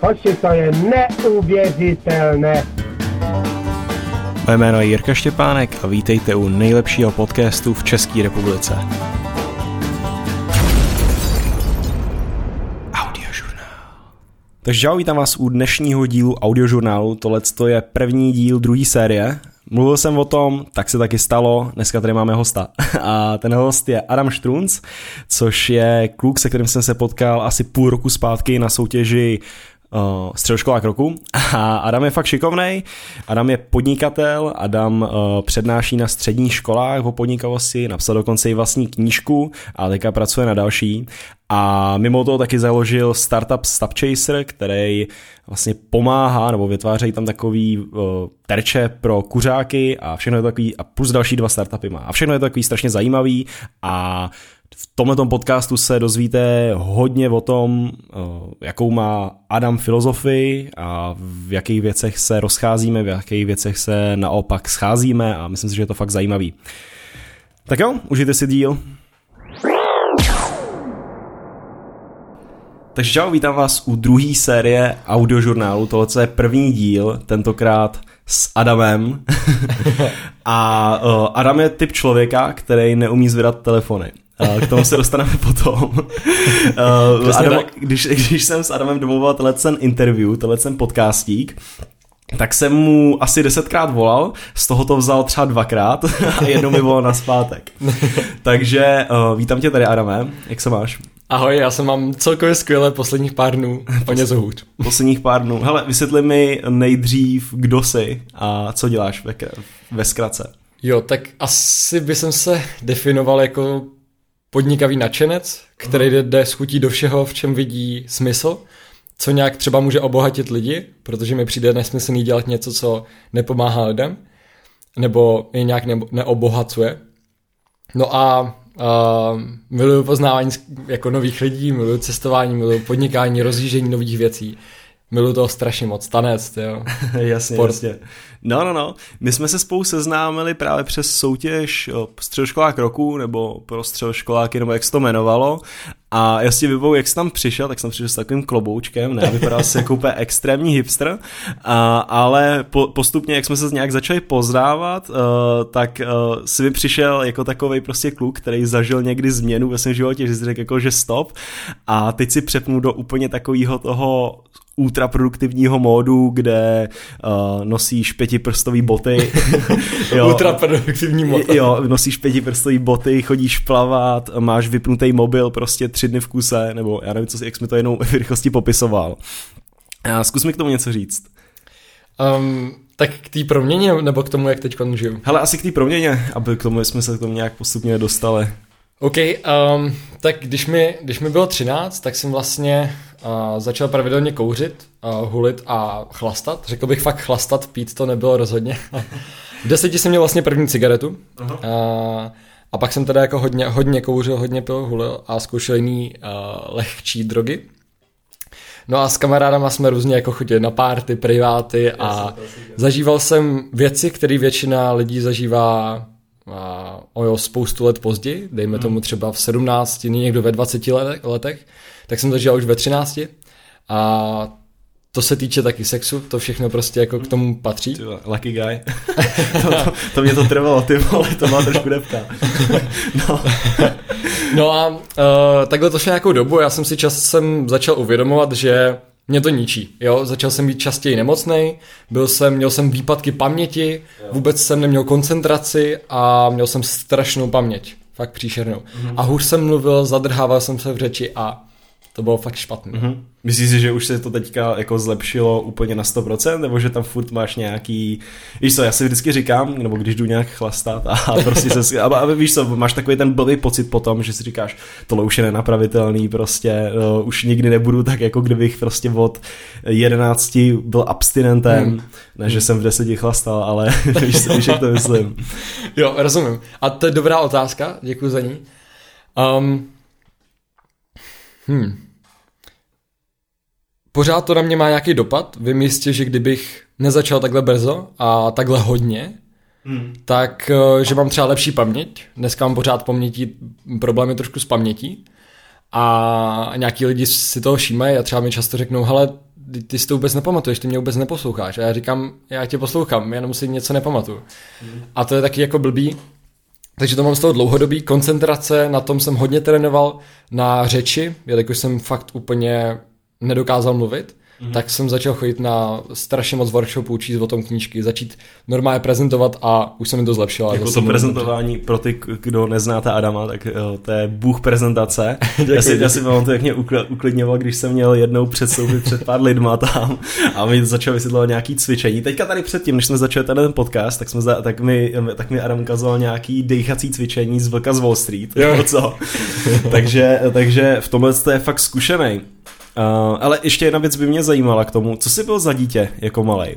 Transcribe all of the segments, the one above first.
Hoši, to je neuvěřitelné. Moje jméno je Jirka Štěpánek a vítejte u nejlepšího podcastu v České republice. Takže čau, vítám vás u dnešního dílu audiožurnálu. Tohle je první díl druhé série. Mluvil jsem o tom, tak se taky stalo, dneska tady máme hosta. A ten host je Adam Štrunc, což je kluk, se kterým jsem se potkal asi půl roku zpátky na soutěži uh, středoškolák roku. A Adam je fakt šikovnej, Adam je podnikatel, Adam uh, přednáší na středních školách o podnikavosti, napsal dokonce i vlastní knížku a teďka pracuje na další. A mimo toho taky založil startup Stubchaser, který vlastně pomáhá nebo vytvářejí tam takový uh, terče pro kuřáky a všechno je to takový a plus další dva startupy má. A všechno je to takový strašně zajímavý a v tomto podcastu se dozvíte hodně o tom, eh, jakou má Adam filozofii a v jakých věcech se rozcházíme, v jakých věcech se naopak scházíme a myslím si, že je to fakt zajímavý. Tak jo, užijte si díl. Takže čau, vítám vás u druhé série audiožurnálu. Tohle je první díl, tentokrát s Adamem. a uh, Adam je typ člověka, který neumí zvedat telefony. K tomu se dostaneme potom. Adam, když, když jsem s Adamem domluval tenhle ten interview, tenhle ten podcastík, tak jsem mu asi desetkrát volal, z toho to vzal třeba dvakrát a jednou mi volal na zpátek. Takže uh, vítám tě tady, Adame, jak se máš? Ahoj, já jsem mám celkově skvěle posledních pár dnů, o něco hůř. Posledních pár dnů. Hele, vysvětli mi nejdřív, kdo jsi a co děláš ve, ve zkratce. Jo, tak asi by jsem se definoval jako podnikavý nadšenec, který jde, jde schutí do všeho, v čem vidí smysl, co nějak třeba může obohatit lidi, protože mi přijde nesmyslný dělat něco, co nepomáhá lidem, nebo je nějak ne- neobohacuje. No a uh, miluju poznávání jako nových lidí, miluju cestování, miluju podnikání, rozjíždění nových věcí. Miluju toho strašně moc, tanec, jo. jasně, Sport. jasně. No, no, no. My jsme se spolu seznámili právě přes soutěž středoškolák roku, nebo pro středoškoláky, nebo jak se to jmenovalo. A já si vybavu, jak jsi tam přišel, tak jsem přišel s takovým kloboučkem, ne, vypadal se jako úplně extrémní hipster, a, ale po, postupně, jak jsme se nějak začali pozdávat, uh, tak uh, si mi přišel jako takový prostě kluk, který zažil někdy změnu ve svém životě, že si řekl jako, že stop a teď si přepnu do úplně takového toho ultraproduktivního módu, kde uh, nosíš pětiprstový boty. jo, ultraproduktivní mod. jo, nosíš pětiprstový boty, chodíš plavat, máš vypnutý mobil prostě tři dny v kuse, nebo já nevím, co, jak jsme to jenom v rychlosti popisoval. A zkus mi k tomu něco říct. Um, tak k té proměně, nebo k tomu, jak teď žiju? Hele, asi k té proměně, aby k tomu jsme se k tomu nějak postupně dostali. OK, um, tak když mi, když mi bylo 13, tak jsem vlastně uh, začal pravidelně kouřit, uh, hulit a chlastat. Řekl bych fakt chlastat, pít to nebylo rozhodně. v deseti jsem měl vlastně první cigaretu. Uh, a pak jsem teda jako hodně, hodně kouřil, hodně pil, hulil a zkoušel jiný uh, lehčí drogy. No a s kamarádama jsme různě jako chodili na párty, priváty a zažíval jsem věci, které většina lidí zažívá a, o jo, spoustu let později, dejme hmm. tomu třeba v 17, někdo ve 20 letech, tak jsem to žil už ve 13 a to se týče taky sexu, to všechno prostě jako k tomu patří. Lucky guy. to, to, to, mě to trvalo, ty vole, to má trošku depka. no. no a uh, takhle to šlo nějakou dobu, já jsem si časem začal uvědomovat, že mě to ničí, jo, začal jsem být častěji nemocný, byl jsem, měl jsem výpadky paměti, vůbec jsem neměl koncentraci a měl jsem strašnou paměť, fakt příšernou. Mm-hmm. A hůř jsem mluvil, zadrhával jsem se v řeči a to bylo fakt špatné. Mm-hmm. Myslíš si, že už se to teďka jako zlepšilo úplně na 100%, nebo že tam furt máš nějaký, víš co, já si vždycky říkám, nebo když jdu nějak chlastat a prostě se, a, a víš co, máš takový ten blbý pocit potom, že si říkáš, tohle už je nenapravitelný, prostě uh, už nikdy nebudu tak, jako kdybych prostě od 11 byl abstinentem, mm. ne, že jsem v deseti chlastal, ale víš, víš, jak to myslím. Jo, rozumím. A to je dobrá otázka, děkuji za ní. Um, hmm pořád to na mě má nějaký dopad. Vím jistě, že kdybych nezačal takhle brzo a takhle hodně, hmm. tak eh, že mám třeba lepší paměť. Dneska mám pořád pamětí, problémy trošku s pamětí a nějaký lidi si toho všímají a třeba mi často řeknou, hele, ty, ty si to vůbec nepamatuješ, ty mě vůbec neposloucháš. A já říkám, já tě poslouchám, jenom si něco nepamatuju. Mm. A to je taky jako blbý, takže to mám z toho dlouhodobý. Koncentrace, na tom jsem hodně trénoval, na řeči, jelikož jsem fakt úplně nedokázal mluvit mm-hmm. tak jsem začal chodit na strašně moc workshopů, číst o tom knížky, začít normálně prezentovat a už se mi to zlepšilo. Jako to prezentování pro ty, kdo neznáte Adama, tak jo, to je bůh prezentace. já si, já si pamatuju, jak mě uklidňoval, když jsem měl jednou předstoupit před pár lidma tam a mi začal vysvětlovat nějaký cvičení. Teďka tady předtím, než jsme začali ten podcast, tak, jsme za, tak, mi, tak mi Adam ukazoval nějaký dechací cvičení z Vlka z Wall Street. Jo. Co? takže, takže v tomhle je fakt zkušený. Uh, ale ještě jedna věc by mě zajímala k tomu, co jsi byl za dítě jako malej?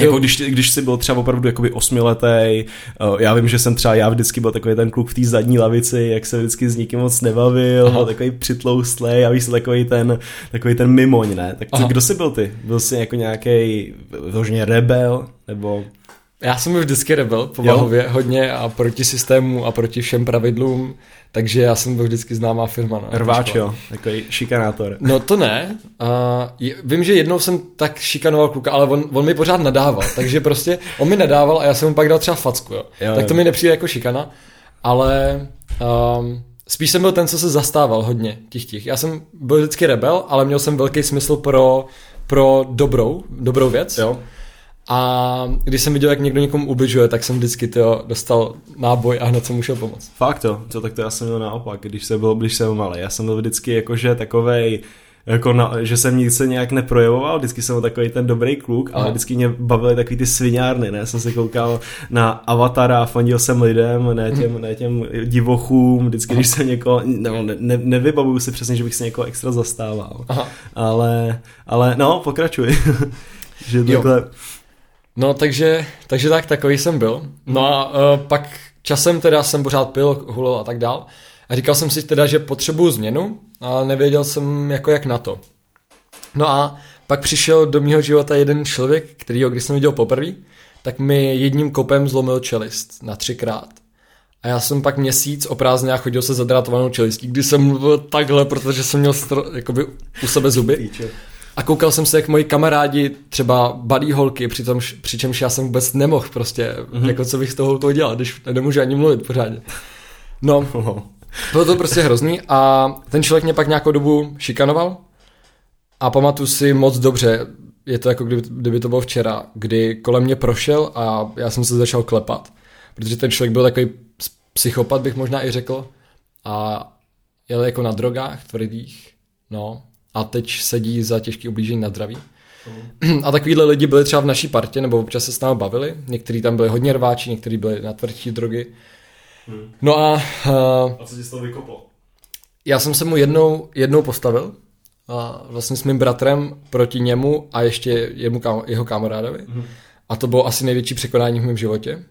Jako když, když jsi byl třeba opravdu jakoby osmiletý, uh, já vím, že jsem třeba já vždycky byl takový ten kluk v té zadní lavici, jak se vždycky s nikým moc nebavil, byl takový přitloustlej, já víš, takový ten, takový ten mimoň, ne? Tak co, kdo jsi byl ty? Byl jsi jako nějaký vyloženě rebel, nebo... Já jsem byl vždycky rebel povahově jo? hodně a proti systému a proti všem pravidlům, takže já jsem byl vždycky známá firma. No, Rváč, jo, takový šikanátor. No to ne. Uh, vím, že jednou jsem tak šikanoval kluka, ale on, on mi pořád nadával, takže prostě on mi nadával a já jsem mu pak dal třeba facku, jo. jo tak to jo. mi nepřijde jako šikana, ale um, spíš jsem byl ten, co se zastával hodně těch těch. Já jsem byl vždycky rebel, ale měl jsem velký smysl pro, pro dobrou, dobrou věc. Jo. A když jsem viděl, jak někdo někomu ubližuje, tak jsem vždycky to dostal náboj a hned jsem musel pomoct. Fakt to, to tak to já jsem měl naopak, když jsem byl, když jsem malý. Já jsem byl vždycky jakože takovej, jako na, že jsem nic se nějak neprojevoval, vždycky jsem byl takový ten dobrý kluk, ale vždycky mě bavily takový ty sviňárny, ne, jsem se koukal na Avatara, fandil jsem lidem, ne těm, ne těm divochům, vždycky, když jsem někoho, ne, ne, nevybavuju si přesně, že bych se někoho extra zastával, Aha. ale, ale no, pokračuj, že takhle... Jo. No, takže, takže tak, takový jsem byl. No a uh, pak časem teda jsem pořád pil, hulil a tak dál. A říkal jsem si teda, že potřebuju změnu, ale nevěděl jsem jako jak na to. No a pak přišel do mého života jeden člověk, který ho, když jsem viděl poprvé, tak mi jedním kopem zlomil čelist na třikrát. A já jsem pak měsíc o prázdninách chodil se zadrátovanou čelistí, kdy jsem mluvil takhle, protože jsem měl stro, jakoby u sebe zuby. A koukal jsem se, jak moji kamarádi třeba badí holky, přitom, přičemž já jsem vůbec nemohl prostě, mm-hmm. jako co bych z toho toho dělal, když nemůžu ani mluvit pořádně. No, bylo to prostě hrozný a ten člověk mě pak nějakou dobu šikanoval. A pamatuju si moc dobře, je to jako kdyby, kdyby to bylo včera, kdy kolem mě prošel a já jsem se začal klepat, protože ten člověk byl takový psychopat, bych možná i řekl, a jel jako na drogách tvrdých, no, a teď sedí za těžký ublížení na zdraví. Mm. A takovýhle lidi byli třeba v naší partě, nebo občas se s námi bavili. Někteří tam byli hodně rváči, někteří byli na tvrdší drogy. Hmm. No a... Uh, a co ti z toho vykoplo? Já jsem se mu jednou, jednou postavil, a vlastně s mým bratrem proti němu a ještě jemu, jeho kamarádovi. Hmm. A to bylo asi největší překonání v mém životě.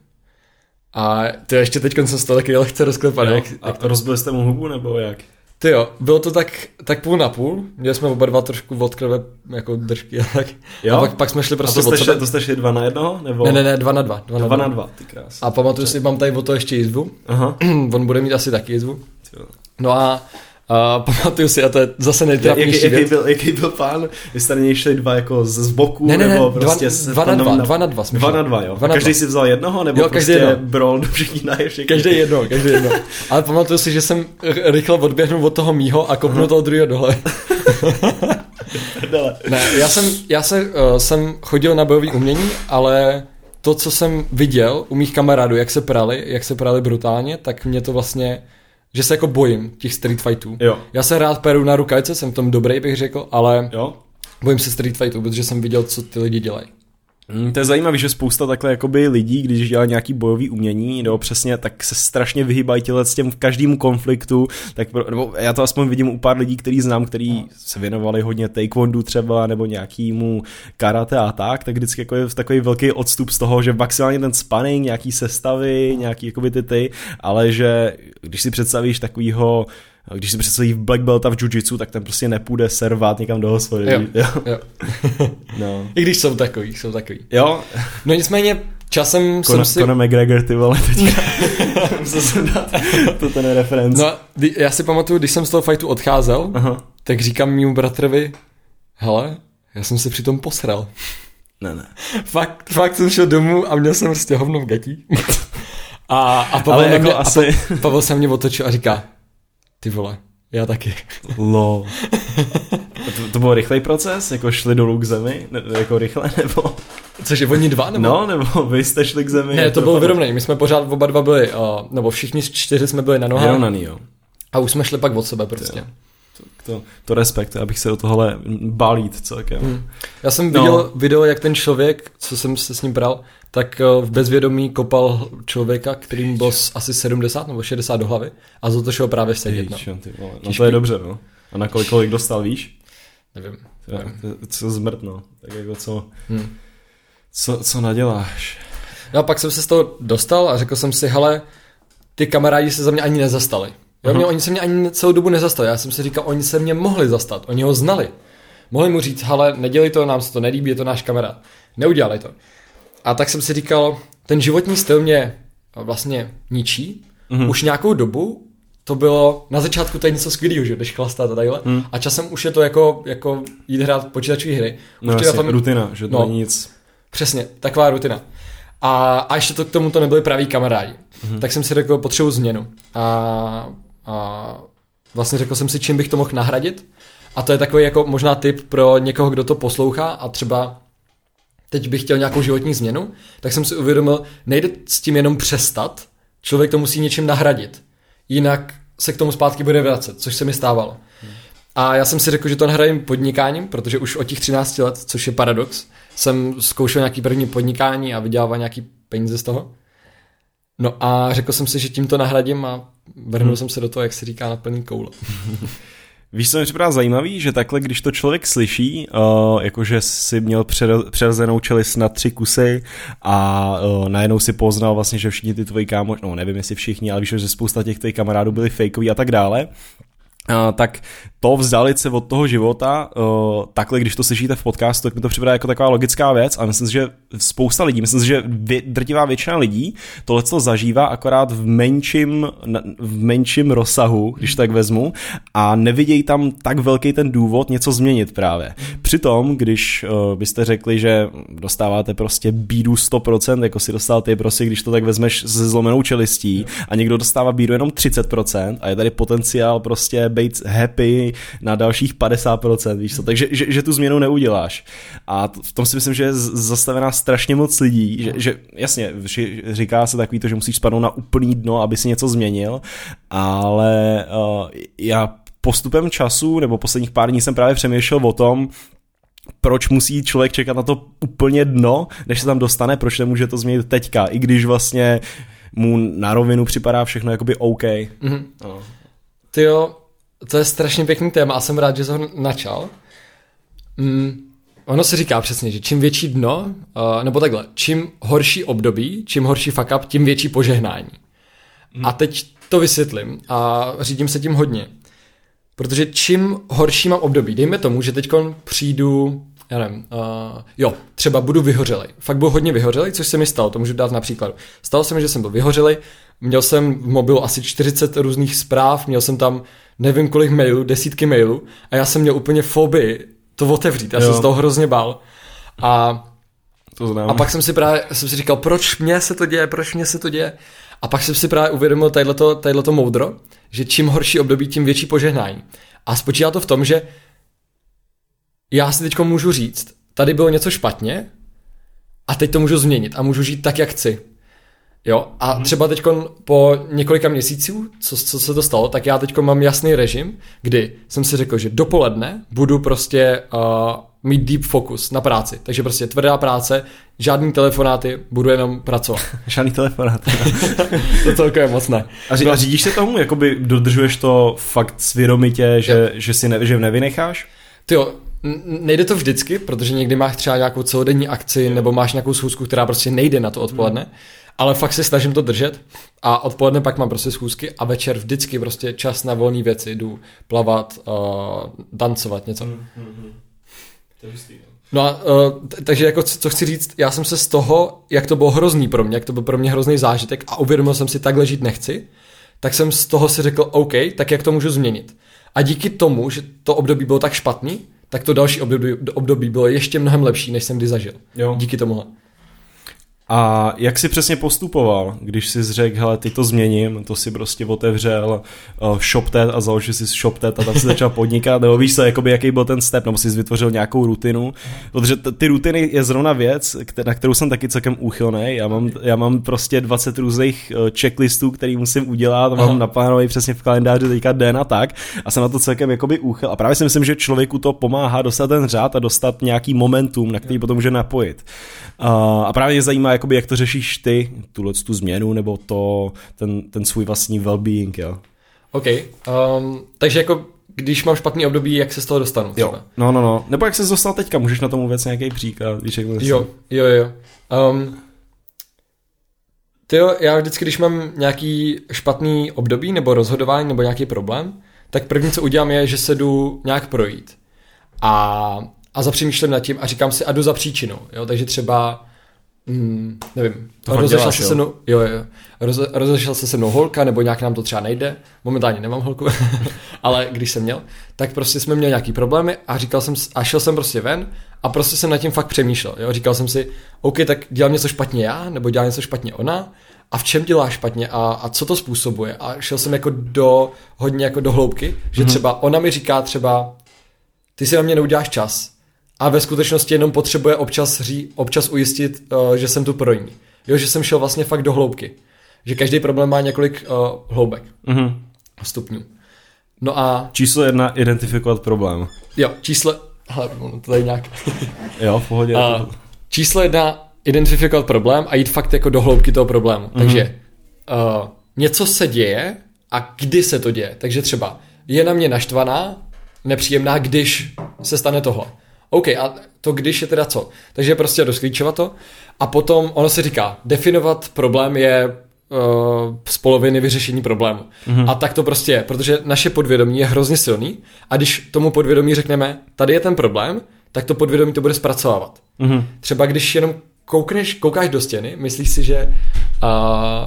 A to ještě teď jsem z toho taky lehce rozklepaný. Jak, a jak to... rozbili jste mu hubu nebo jak? Ty jo, bylo to tak, tak půl na půl, měli jsme oba dva trošku od krve jako držky a tak. Jo? A pak, pak jsme šli prostě a to jste, šli, to jste šli dva na jednoho? Nebo... Ne, ne, ne, dva na dva. Dva, dva na dva, ty krás. A pamatuju si, mám tady o to ještě jizvu. Aha. On bude mít asi taky jizvu. No a a pamatuju si, a to je zase nejtrapnější jaký, jaký, byl, jaký byl pán? Vy jste na šli dva jako z boku? Ne, ne, ne, nebo dva, prostě dva, na dva, dva na dva jsme Dva na dva, jo. Dva na každý dva. si vzal jednoho, nebo jo, prostě jedno. brol do všichni na všichni? Každý jedno, každý jedno. Ale pamatuju si, že jsem rychle odběhnul od toho mýho a kopnul toho druhého dole. ne, já jsem, já jsem, uh, jsem chodil na bojový umění, ale to, co jsem viděl u mých kamarádů, jak se prali, jak se prali brutálně, tak mě to vlastně že se jako bojím těch street fightů. Jo. Já se rád peru na rukajce, jsem v tom dobrý, bych řekl, ale jo. bojím se street fightů, protože jsem viděl, co ty lidi dělají. Mm, to je zajímavé, že spousta takhle jakoby lidí, když dělá nějaký bojový umění, nebo přesně, tak se strašně vyhýbají těle s těm v každém konfliktu, tak pro, nebo já to aspoň vidím u pár lidí, který znám, který se věnovali hodně taekwondo třeba, nebo nějakýmu karate a tak, tak vždycky jako je takový velký odstup z toho, že maximálně ten spanning, nějaký sestavy, nějaký jakoby ty ty, ale že když si představíš takovýho když si představí v black belta v jiu tak ten prostě nepůjde servát někam do hospody. Jo, jo. jo. no. I když jsou takový, jsou takový. Jo. No nicméně časem Conor, jsem si... Conor McGregor, ty vole, teďka. Musel dát to ten referenc. No, já si pamatuju, když jsem z toho fightu odcházel, Aha. tak říkám mému bratrovi, hele, Já jsem se přitom posral. Ne, ne. fakt, fakt jsem šel domů a měl jsem prostě hovno v gatí. a, a Pavel, Ale jako mě, asi- a pa, Pavel se mě otočil a říká, ty vole, já taky. A To, to byl rychlej proces? Jako šli dolů k zemi? Ne, jako rychle? Nebo... Cože, oni dva nebo? No, nebo vy jste šli k zemi? Ne, to bylo vyrovnaný. My jsme pořád oba dva byli, uh, nebo všichni čtyři jsme byli na nohách Vyrovnaný, jo. a už jsme šli pak od sebe prostě. Jo. To, to respekt, abych se do tohohle bál jít celkem. Hmm. Já jsem No. viděl video, jak ten člověk, co jsem se s ním bral, tak uh, v bezvědomí kopal člověka, kterým bylo s- asi 70 nebo 60 do hlavy a za to šel právě sedět. No. Píčo, ty vole. No Těžký. to je dobře, no. A na kolik, kolik dostal, víš? Nevím. To, je- co zmrt, no. Tak jako co, Hmm. co, co naděláš? No a pak jsem se z toho dostal a řekl jsem si, hele, ty kamarádi se za mě ani nezastali. Jo, mě, oni se mě ani celou dobu nezastali. Já jsem si říkal, oni se mě mohli zastat, oni ho znali. Mohli mu říct, hele, nedělej to, nám se to nelíbí, je to náš kamarád. Neudělali to. A tak jsem si říkal, ten životní styl mě vlastně ničí. Mhm. Už nějakou dobu to bylo, na začátku to je něco skvělého, že jdeš chlastat a takhle. Mhm. A časem už je to jako, jako jít hrát počítačové hry. Už No jasně, tom- rutina, že to No. není nic. Přesně, taková rutina. A, a ještě to k tomu to nebyli praví kamarádi. Mm-hmm. Tak jsem si řekl, potřebuji změnu. A, a vlastně řekl jsem si, čím bych to mohl nahradit. A to je takový jako možná tip pro někoho, kdo to poslouchá a třeba teď bych chtěl nějakou životní změnu, tak jsem si uvědomil, nejde s tím jenom přestat, člověk to musí něčím nahradit. Jinak se k tomu zpátky bude vracet, což se mi stávalo. A já jsem si řekl, že to nahradím podnikáním, protože už od těch 13 let, což je paradox, jsem zkoušel nějaký první podnikání a vydělával nějaký peníze z toho. No a řekl jsem si, že tím to nahradím a vrhnul hmm. jsem se do toho, jak se říká, na plný koule. Víš, co mi připadá zajímavý, že takhle, když to člověk slyší, uh, jakože si měl přer- přerozenou čelist na tři kusy a uh, najednou si poznal vlastně, že všichni ty tvoji kámoši, no nevím jestli všichni, ale víš, že spousta těch tvých kamarádů byli fakeoví a tak dále, Uh, tak to vzdalit se od toho života, uh, takhle, když to slyšíte v podcastu, tak mi to připadá jako taková logická věc a myslím si, že spousta lidí, myslím si, že vě, drtivá většina lidí tohle to zažívá akorát v menším, v menším rozsahu, když tak vezmu, a nevidějí tam tak velký ten důvod něco změnit právě. Přitom, když uh, byste řekli, že dostáváte prostě bídu 100%, jako si dostal ty prostě, když to tak vezmeš se zlomenou čelistí a někdo dostává bídu jenom 30% a je tady potenciál prostě být happy na dalších 50%, víš co, takže že, že tu změnu neuděláš. A v tom si myslím, že je zastavená strašně moc lidí, že, že jasně, říká se takový to, že musíš spadnout na úplný dno, aby si něco změnil, ale uh, já postupem času, nebo posledních pár dní jsem právě přemýšlel o tom, proč musí člověk čekat na to úplně dno, než se tam dostane, proč nemůže to změnit teďka, i když vlastně mu na rovinu připadá všechno jakoby OK. Mhm. No. Ty jo, to je strašně pěkný téma a jsem rád, že jsi ho načal. Mm, ono se říká přesně, že čím větší dno, uh, nebo takhle, čím horší období, čím horší fuck up, tím větší požehnání. A teď to vysvětlím a řídím se tím hodně. Protože čím horší mám období, dejme tomu, že teď přijdu, já nevím, uh, jo, třeba budu vyhořelej. Fakt budu hodně vyhořelej, což se mi stalo, to můžu dát na příkladu. Stalo se mi, že jsem byl vyhořelej, měl jsem v mobilu asi 40 různých zpráv, měl jsem tam nevím kolik mailů, desítky mailů a já jsem měl úplně fobii to otevřít, já Jo. jsem se toho hrozně bál. A To znám. a pak jsem si právě jsem si říkal, proč mně se to děje, proč mně se to děje. A pak jsem si právě uvědomil tadyhleto, tadyhleto moudro, že čím horší období, tím větší požehnání. A spočívá to v tom, že já si teď můžu říct, tady bylo něco špatně a teď to můžu změnit a můžu žít tak, jak chci. Jo, a třeba teď po několika měsíců, co, co se to stalo, tak já teď mám jasný režim, kdy jsem si řekl, že dopoledne budu prostě uh, mít deep focus na práci. Takže prostě tvrdá práce, žádný telefonáty, budu jenom pracovat. Žádný telefonát. to celkově moc ne. A, ří, a řídíš se tomu? Jakoby dodržuješ to fakt svědomitě, že, že si ne, že nevynecháš? Ty jo, nejde to vždycky, protože někdy máš třeba nějakou celodenní akci nebo máš nějakou schůzku, která prostě nejde na to odpoledne, hmm. Ale fakt se snažím to držet a odpoledne pak mám prostě schůzky a večer vždycky prostě čas na volné věci, jdu plavat, uh, tancovat, něco. Hmm. No a uh, t- takže jako co, co chci říct, já jsem se z toho, jak to bylo hrozný pro mě, jak to byl pro mě hrozný zážitek a uvědomil jsem si, takhle žít nechci, tak jsem z toho si řekl, OK, tak jak to můžu změnit. A díky tomu, že to období bylo tak špatný, tak to další období, období bylo ještě mnohem lepší, než jsem kdy zažil. Jo. Díky tomuhle. A jak si přesně postupoval, když jsi řekl, hele, ty to změním, to si prostě otevřel uh, ShopTet a založil si ShopTet a tam si začal podnikat, nebo víš co, jakoby, jaký byl ten step, nebo jsi vytvořil nějakou rutinu, protože t- ty rutiny je zrovna věc, na kterou jsem taky celkem úchylný. Já mám, já mám prostě 20 různých uh, checklistů, který musím udělat, Aha. mám naplánovaný přesně v kalendáři teďka den a tak a jsem na to celkem jakoby úchyl. A právě si myslím, že člověku to pomáhá dostat ten řád a dostat nějaký momentum, na který potom může napojit. Uh, a právě mě zajímá, jakoby, jak to řešíš ty, tuhle tu změnu, nebo to, ten, ten svůj vlastní well-being, jo? OK, um, takže jako když mám špatný období, jak se z toho dostanu? Třeba? Jo, no, no, no. Nebo jak se dostal teďka, můžeš na tom vůbec nějaký příklad, víš, jak Jo, jo, jo. Um, tyjo, já vždycky, když mám nějaký špatný období, nebo rozhodování, nebo nějaký problém, tak první, co udělám, je, že se jdu nějak projít. A, a zapřemýšlím nad tím a říkám si, a jdu za příčinou. Jo? Takže třeba Mm, nevím. To rozešla se jo? se mnou, jo, jo. Roz, rozešla se se mnou holka, nebo nějak nám to třeba nejde. Momentálně nemám holku, ale když jsem měl, tak prostě jsme měli nějaký problémy a říkal jsem, a šel jsem prostě ven a prostě jsem nad tím fakt přemýšlel. Jo? Říkal jsem si, OK, tak dělám něco špatně já, nebo dělám něco špatně ona, a v čem dělá špatně a, a co to způsobuje. A šel jsem jako do, hodně jako do hloubky, že Mhm. třeba ona mi říká třeba, ty si na mě neuděláš čas, a ve skutečnosti jenom potřebuje občas, ří, občas ujistit, uh, že jsem tu pro ní. Jo, že jsem šel vlastně fakt do hloubky. Že každý problém má několik uh, hloubek, Mhm. stupňů. No a Číslo jedna, identifikovat problém. jo, číslo... Hele, ono to tady nějak... Jo, v pohodě. A číslo jedna, identifikovat problém a jít fakt jako do hloubky toho problému. Mm-hmm. Takže uh, něco se děje a kdy se to děje. Takže třeba je na mě naštvaná, nepříjemná, když se stane tohle. OK, a to když je teda co? Takže prostě rozklíčovat to a potom ono se říká, definovat problém je uh, z poloviny vyřešení problému. Mm-hmm. A tak to prostě je, protože naše podvědomí je hrozně silný a když tomu podvědomí řekneme, tady je ten problém, tak to podvědomí to bude zpracovávat. Mhm. Třeba když jenom koukneš, koukáš do stěny, myslíš si, že uh,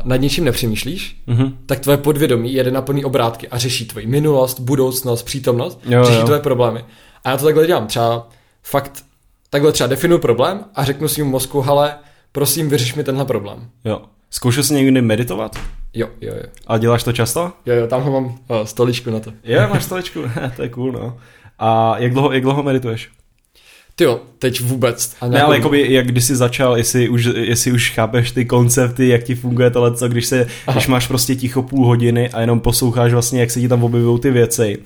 nad něčím nepřemýšlíš, Mhm. tak tvoje podvědomí jede na plný obrátky a řeší tvoji minulost, budoucnost, přítomnost, Jo, řeší jo. tvoje problémy. A já to takhle dělám. Třeba fakt takhle třeba definuji problém a řeknu svým mozku, hele, prosím, vyřeš mi tenhle problém. Jo. Zkoušel jsi někdy meditovat? Jo, jo, jo. A děláš to často? Jo, jo, tamhle mám uh, stoličku na to. Jo, máš stolečku, to je cool, no. A jak dlouho, jak dlouho medituješ? Ty jo, teď vůbec. A Ne, ale jakoby, jak když jsi začal, jestli už, jestli už chápeš ty koncepty, jak ti funguje tohle, co, když, se, když máš prostě ticho půl hodiny a jenom posloucháš vlastně, jak se ti tam objevují ty věci.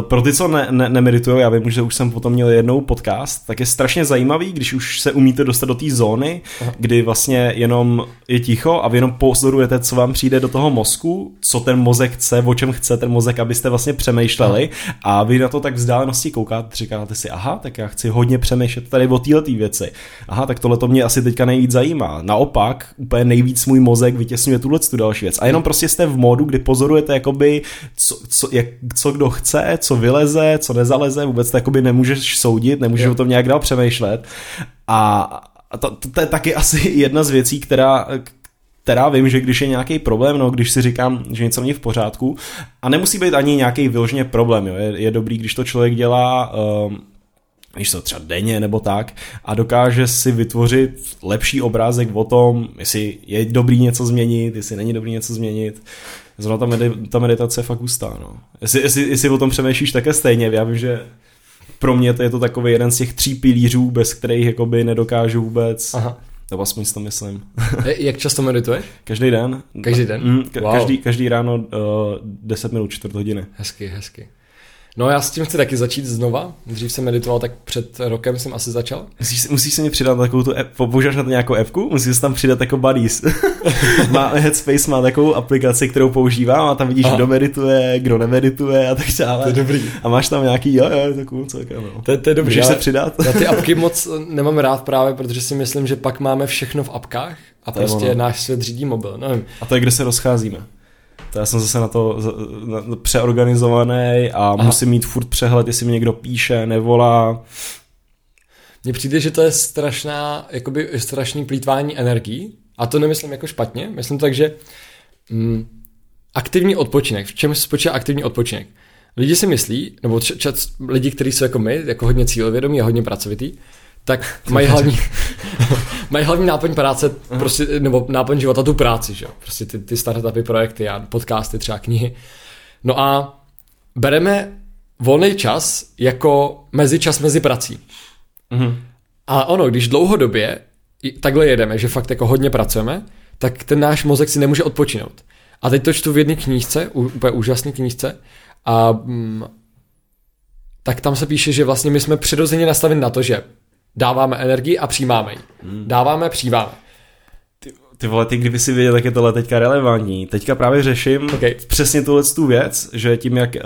Pro ty, co ne, ne, nemeditují, já vím, že už jsem potom měl jednou podcast, tak je strašně zajímavý, když už se umíte dostat do té zóny, Aha. kdy vlastně jenom je ticho a vy jenom pozorujete, co vám přijde do toho mozku, co ten mozek chce, o čem chce ten mozek, abyste vlastně přemýšleli a vy na to tak vzdálenosti koukáte, říkáte si, aha, tak já chci hodně přemýšlet tady o této věci. Aha, tak tohle to mě asi teďka nejvíc zajímá. Naopak, úplně nejvíc můj mozek vytěsňuje tuhle tu další věc. A jenom prostě jste v módu, kdy pozorujete, jakoby, co, co, jak, co kdo chce, co vyleze, co nezaleze, vůbec to jakoby nemůžeš soudit, nemůžeš Jo. o tom nějak dál přemýšlet. A, a to, to, to je taky asi jedna z věcí, která, která vím, že když je nějaký problém, no, když si říkám, že něco není v pořádku, a nemusí být ani nějaký vyloženě problém, jo. Je, je dobrý, když to člověk dělá um, víš co, třeba denně nebo tak a dokáže si vytvořit lepší obrázek o tom, jestli je dobrý něco změnit, jestli není dobrý něco změnit. Zrovna ta, medi- ta meditace je fakt hustá, no. Jestli, jestli, jestli o tom přemýšlíš také stejně, já vím, že pro mě to je to takový jeden z těch tří pilířů, bez kterých jakoby nedokážu vůbec, Aha. nebo aspoň si to myslím. Jak často medituješ? Každý den. Každý den? Mm, ka- Wow. každý, každý ráno uh, 10 minut, čtvrt hodiny. Hezky, hezky. No já s tím chci taky začít znova. Dřív jsem meditoval, tak před rokem jsem asi začal. Musíš, musíš se mi přidat takovou tu app, používáš na to nějakou appku, musíš se tam přidat jako buddies. má, Headspace má takovou aplikaci, kterou používám a tam vidíš, Aha. kdo medituje, kdo nemedituje a tak dále. To je dobrý. A máš tam nějaký, jo, jo, to cool celkem, no. To, je- to je dobrý. Můžeš se přidat? Já ty apky moc nemám rád právě, protože si myslím, že pak máme všechno v apkách a To prostě náš svět řídí mobil. Nevím. A to je, kde se rozcházíme. To já jsem zase na to na, na, přeorganizovaný a Aha. musím mít furt přehled, jestli mi někdo píše, nevolá. Mně přijde, že to je strašná, jakoby strašný plítvání energií a to nemyslím jako špatně, myslím tak, že mm, aktivní odpočinek, v čem spočívá aktivní odpočinek? lidi si myslí, nebo č- čas, lidi, kteří jsou jako my, jako hodně cílovědomí a hodně pracovitý, tak mají hlavní, mají hlavní náplň práce, prostě, nebo náplň života tu práci, že jo? Prostě ty, ty startupy, projekty a podcasty, třeba knihy. No a bereme volný čas jako mezi čas mezi prací. Mhm. A ono, když dlouhodobě takhle jedeme, že fakt jako hodně pracujeme, tak ten náš mozek si nemůže odpočinout. A teď to čtu v jedné knížce, úplně úžasné knížce, a mm, tak tam se píše, že vlastně my jsme přirozeně nastaveni na to, že dáváme energii a přijímáme ji. Dáváme, přijímáme. Ty vole, ty kdyby si věděl, jak je tohle teďka relevantní. Teďka právě řeším Okay. přesně tuhle tu věc, že tím, jak uh,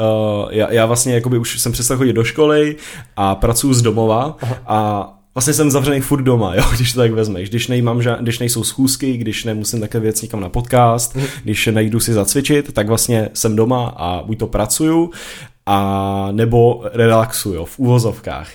já, já vlastně jakoby už jsem přestal chodit do školy a pracuji z domova a vlastně jsem zavřený furt doma, jo, když to tak vezmeš. Když, nejmám, ža- když nejsou schůzky, když nemusím také věc někam na podcast, když nejdu si zacvičit, tak vlastně jsem doma a buď to pracuju, a nebo relaxuju v úvozovkách.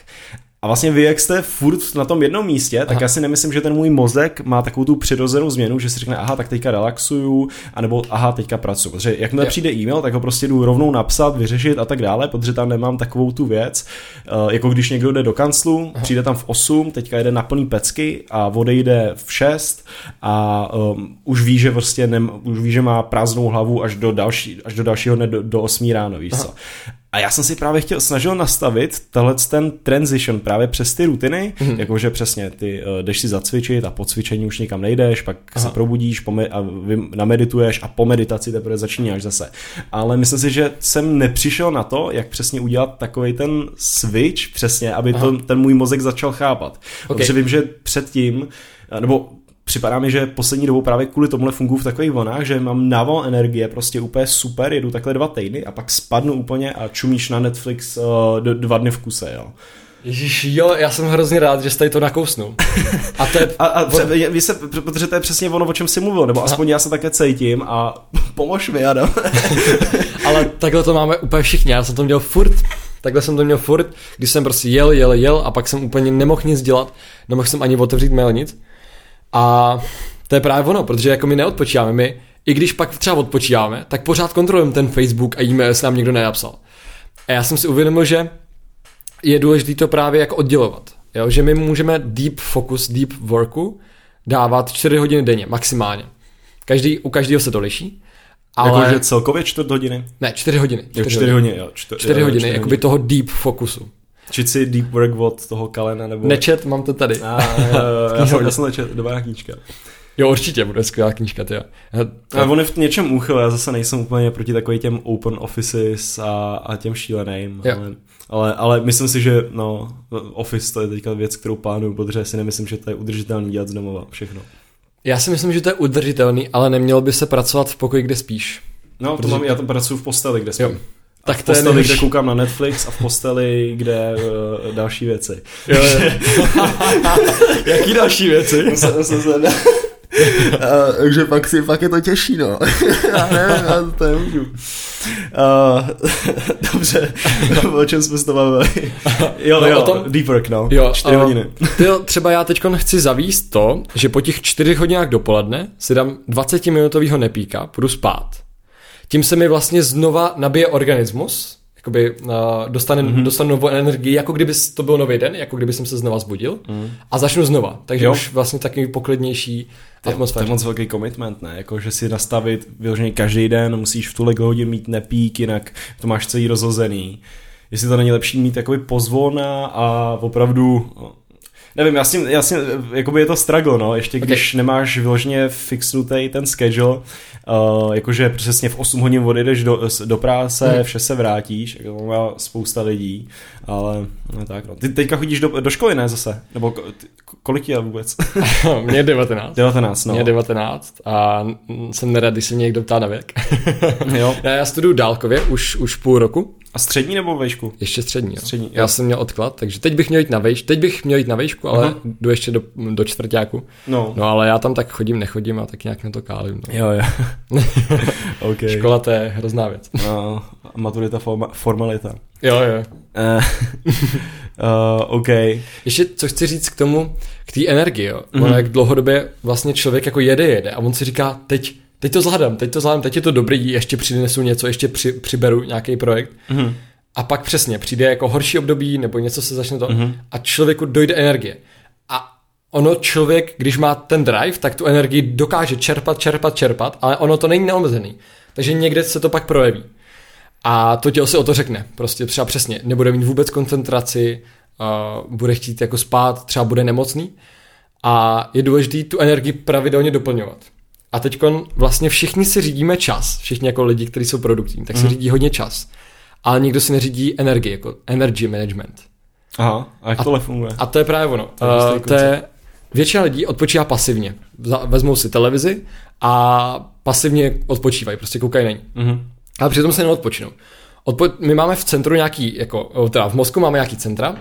A vlastně vy, jak jste furt na tom jednom místě, tak Aha. já si nemyslím, že ten můj mozek má takovou tu přirozenou změnu, že si řekne, aha, tak teďka relaxuju, anebo aha, teďka pracuju. Protože jakmile Jo. přijde e-mail, tak ho prostě jdu rovnou napsat, vyřešit a tak dále, protože tam nemám takovou tu věc, eh, jako když někdo jde do kanclu, přijde tam v 8, teďka jede na plný pecky a odejde v 6 a um, už ví, že prostě nem, už ví, že má prázdnou hlavu až do, další, až do dalšího dne do, do 8 ráno, víš co. A já jsem si právě chtěl, snažil nastavit tenhle ten transition právě přes ty rutiny, Mhm. mm-hmm. jakože přesně ty uh, jdeš si zacvičit a po cvičení už nikam nejdeš, pak Aha. se probudíš pome- a vy- namedituješ a po meditaci teprve začínáš zase. Ale myslím si, že jsem nepřišel na to, jak přesně udělat takový ten switch přesně, aby to, ten můj mozek začal chápat. Ok. Protože vím, že předtím, eh, nebo připadá mi, že poslední dobou právě kvůli tomuhle funguji v takových vlnách, že mám nával energie, prostě úplně super, jedu takhle dva týdny a pak spadnu úplně a čumíš na Netflix uh, dva dny v kuse, jo. Ježíš, jo, já jsem hrozně rád, že jste tady to nakousnul. A to je, A, a pře- vy se, protože to je přesně ono, o čem jsi mluvil, nebo aspoň já se také cítím a pomož mi, Adam. ale takhle to máme úplně všichni, já jsem to měl furt, takhle jsem to měl furt, když jsem prostě jel, jel, jel a pak jsem úplně nemohl nic dělat, nemohl jsem ani otevřít mail nic. A to je právě ono, protože jako my neodpočíváme, my, i když pak třeba odpočíváme, tak pořád kontrolujeme ten Facebook a e-mail, jestli nám někdo nenapsal. A já jsem si uvědomil, že je důležité to právě jako oddělovat. Jo? Že my můžeme deep focus, deep worku dávat 4 hodiny denně, maximálně. Každý, u každého se to liší. Ale... Ale... Jakože celkově čtvrt hodiny? Ne, 4 hodiny. Jo, čtyři hodiny, jo. Čtyři, 4 jo, hodiny, čtyři jakoby toho deep fokusu. Čit si deep work od toho kalena, nebo... Nečet, mám to tady. A, jo, jo, já, jsem, já jsem nečet, dobrá knížka. Jo, určitě, bude skvělá knížka, ty. Ale on je v něčem úchyl, já zase nejsem úplně proti takovým těm open offices a, a těm šíleným, Jo. ale, ale, ale myslím si, že no, office to je teďka věc, kterou plánuju, protože si nemyslím, že to je udržitelný dělat z domova všechno. Já si myslím, že to je udržitelný, ale nemělo by se pracovat v pokoji, kde spíš. No, to Protože- mám, já tam pracuji v posteli, kde spím. Jo. Tak v to je posteli, kde koukám na Netflix a v posteli, kde uh, další věci. Jo, jo. Jaký další věci? Takže pak si, pak je to těžší, no. já nevím, já to nemůžu. Uh, dobře, o čem jsme s to bavili? Jo, No, jo, o tom- deep work, no. Jo, Čtyři a- hodiny. Tyjo, třeba já teď chci zavíst to, že po těch čtyřech hodinách dopoledne si dám 20-minutovýho nepíka, půjdu spát. Tím se mi vlastně znova nabije organismus, jakoby uh, dostane, Mhm. mm-hmm. dostanu novou energii, jako kdyby to byl nový den, jako kdyby jsem se znova zbudil mm. a začnu znova. Takže Jo. už vlastně taky poklidnější To je atmosféra. moc velký commitment, ne? Jako, že si nastavit vyloženě každý den, musíš v tuhle hodin mít nepík, jinak to máš celý rozhozený. Jestli to není lepší mít takový pozvolna a opravdu Nevím, já s tím, já s tím, jakoby je to struggle, no, ještě když okay. nemáš vyloženě fixnutý ten schedule, uh, jakože přesně v 8 hodin odejdeš do, do práce, Mhm. v 6 se vrátíš, jako má spousta lidí, ale no tak no. Ty teďka chodíš do, do školy, ne zase? Nebo ty- kolik je vůbec? Mně je 19. 19, no. Mně je 19 a jsem nerad, když se mě někdo ptá na věk. Jo. já, já studuju dálkově už, už půl roku, A střední nebo vejšku? ještě střední. Jo. Střední, jo. Já jsem měl odklad, takže teď bych měl jít na vejš, teď bych měl jít na vejšku, ale Aha. jdu ještě do, do čtvrtáku. No. No ale já tam tak chodím, nechodím a tak nějak na to kálím. No. Jo, jo. OK. Škola to je hrozná věc. No, maturita forma, formalita. Jo, jo. Uh, OK. Ještě co chci říct k tomu, k té energii, jo. Mhm. Mm-hmm. Ono jak dlouhodobě vlastně člověk jako jede, jede a on si říká, teď, teď to zvládám, teď to zvládám, teď je to dobrý, ještě přinesu něco, ještě při, přiberu nějaký projekt. Mhm. a pak přesně přijde jako horší období nebo něco se začne to mm-hmm. a člověku dojde energie. A ono člověk, když má ten drive, tak tu energii dokáže čerpat, čerpat, čerpat, ale ono to není neomezený. Takže někde se to pak projeví. A to tělo si o to řekne. Prostě třeba přesně, nebude mít vůbec koncentraci, uh, bude chtít jako spát, třeba bude nemocný. A je důležité tu energii pravidelně doplňovat. A teď vlastně všichni si řídíme čas, všichni jako lidi, kteří jsou produktivní, tak si mm. řídí hodně čas. Ale nikdo si neřídí energii, jako energy management. Aha, a jak tohle funguje? A to je právě ono. To je, uh, to je většina lidí odpočívá pasivně. Vezmou si televizi a pasivně odpočívají, prostě koukají na ní. Mm-hmm. Ale přitom se neodpočinou. Odpo- my máme v centru nějaký, jako, teda v mozku máme nějaký centra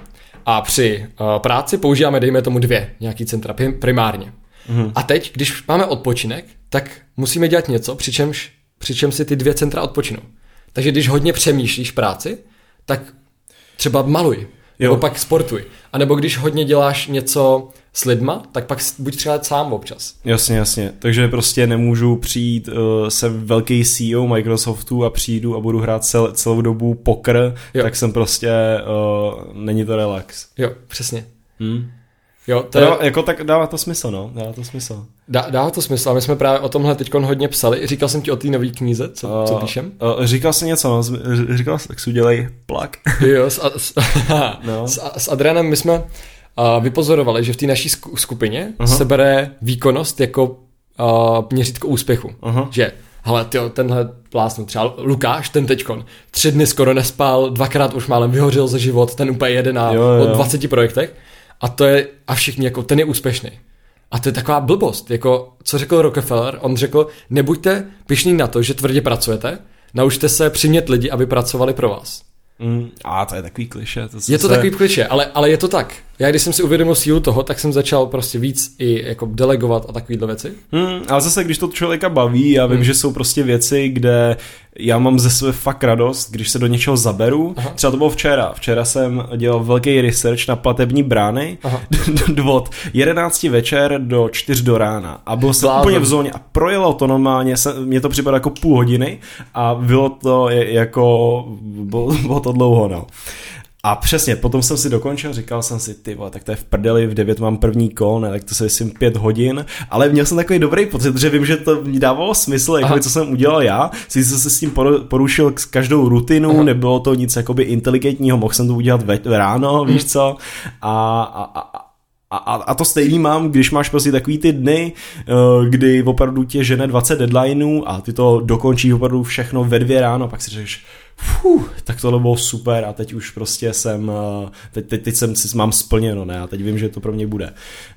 a při uh, práci používáme, dejme tomu dvě nějaký centra primárně. Mm-hmm. A teď, když máme odpočinek, tak musíme dělat něco, přičemž, přičem si ty dvě centra odpočinou. Takže když hodně přemýšlíš práci, tak třeba maluj, jo. nebo pak sportuj. A nebo když hodně děláš něco s lidma, tak pak buď třeba sám občas. Jasně, jasně. Takže prostě nemůžu přijít, uh, jsem velký CEO Microsoftu a přijdu a budu hrát cel, celou dobu poker, jo. tak jsem prostě, uh, není to relax. Jo, přesně. Hmm. Jo, to je... dává, jako tak dává to smysl, no, dává to smysl. Dá, dává to smysl a my jsme právě o tomhle teď hodně psali. Říkal jsem ti o té nové knize, co, uh, co píšem? Uh, říkal jsem něco, no, říkal jsem, tak si udělej plak. jo, s, s, no. s, s Adrianem my jsme uh, vypozorovali, že v té naší skupině uh-huh. se bere výkonnost jako uh, měřítko úspěchu. Uh-huh. Že hele, tyjo, tenhle plásnu, třeba Lukáš, ten teďkon, tři dny skoro nespal, dvakrát už málem vyhořel ze život, ten úplně jede na jo, jo. 20 projektech a to je, a všichni jako, ten je úspěšný. A to je taková blbost, jako co řekl Rockefeller, on řekl, nebuďte pišní na to, že tvrdě pracujete, naučte se přimět lidi, aby pracovali pro vás. Mm, a to je takový kliše. To je to se... takový kliše, ale, ale je to tak. Já když jsem si uvědomil sílu toho, tak jsem začal prostě víc i jako delegovat a takovýhle věci. Mm, ale zase, když to člověka baví, já vím, mm. že jsou prostě věci, kde já mám ze sebe fakt radost, když se do něčeho zaberu. Aha. Třeba to bylo včera. Včera jsem dělal velký research na platební brány od 11 večer do 4 do rána. A byl jsem úplně v zóně a projelo to normálně, mě to připadalo jako půl hodiny a bylo to jako, bylo, bylo to dlouho, no. A přesně, potom jsem si dokončil, říkal jsem si, ty vole, tak to je v prdeli, v 9 mám první kol, ne, tak to se myslím 5 hodin, ale měl jsem takový dobrý pocit, že vím, že to mi dávalo smysl, jako co jsem udělal já, si jsem se s tím porušil s každou rutinu, Aha. nebylo to nic jakoby inteligentního, mohl jsem to udělat ve, ráno, víš mhm. co, a, a, a a, a, a to stejný mám, když máš prostě takový ty dny, uh, kdy opravdu tě žene 20 deadlineů a ty to dokončíš opravdu všechno ve dvě ráno, pak si řekneš, Fuh, tak tohle bylo super a teď už prostě jsem, eh, teď, teď, teď jsem si mám splněno, ne, a teď vím, že to pro mě bude.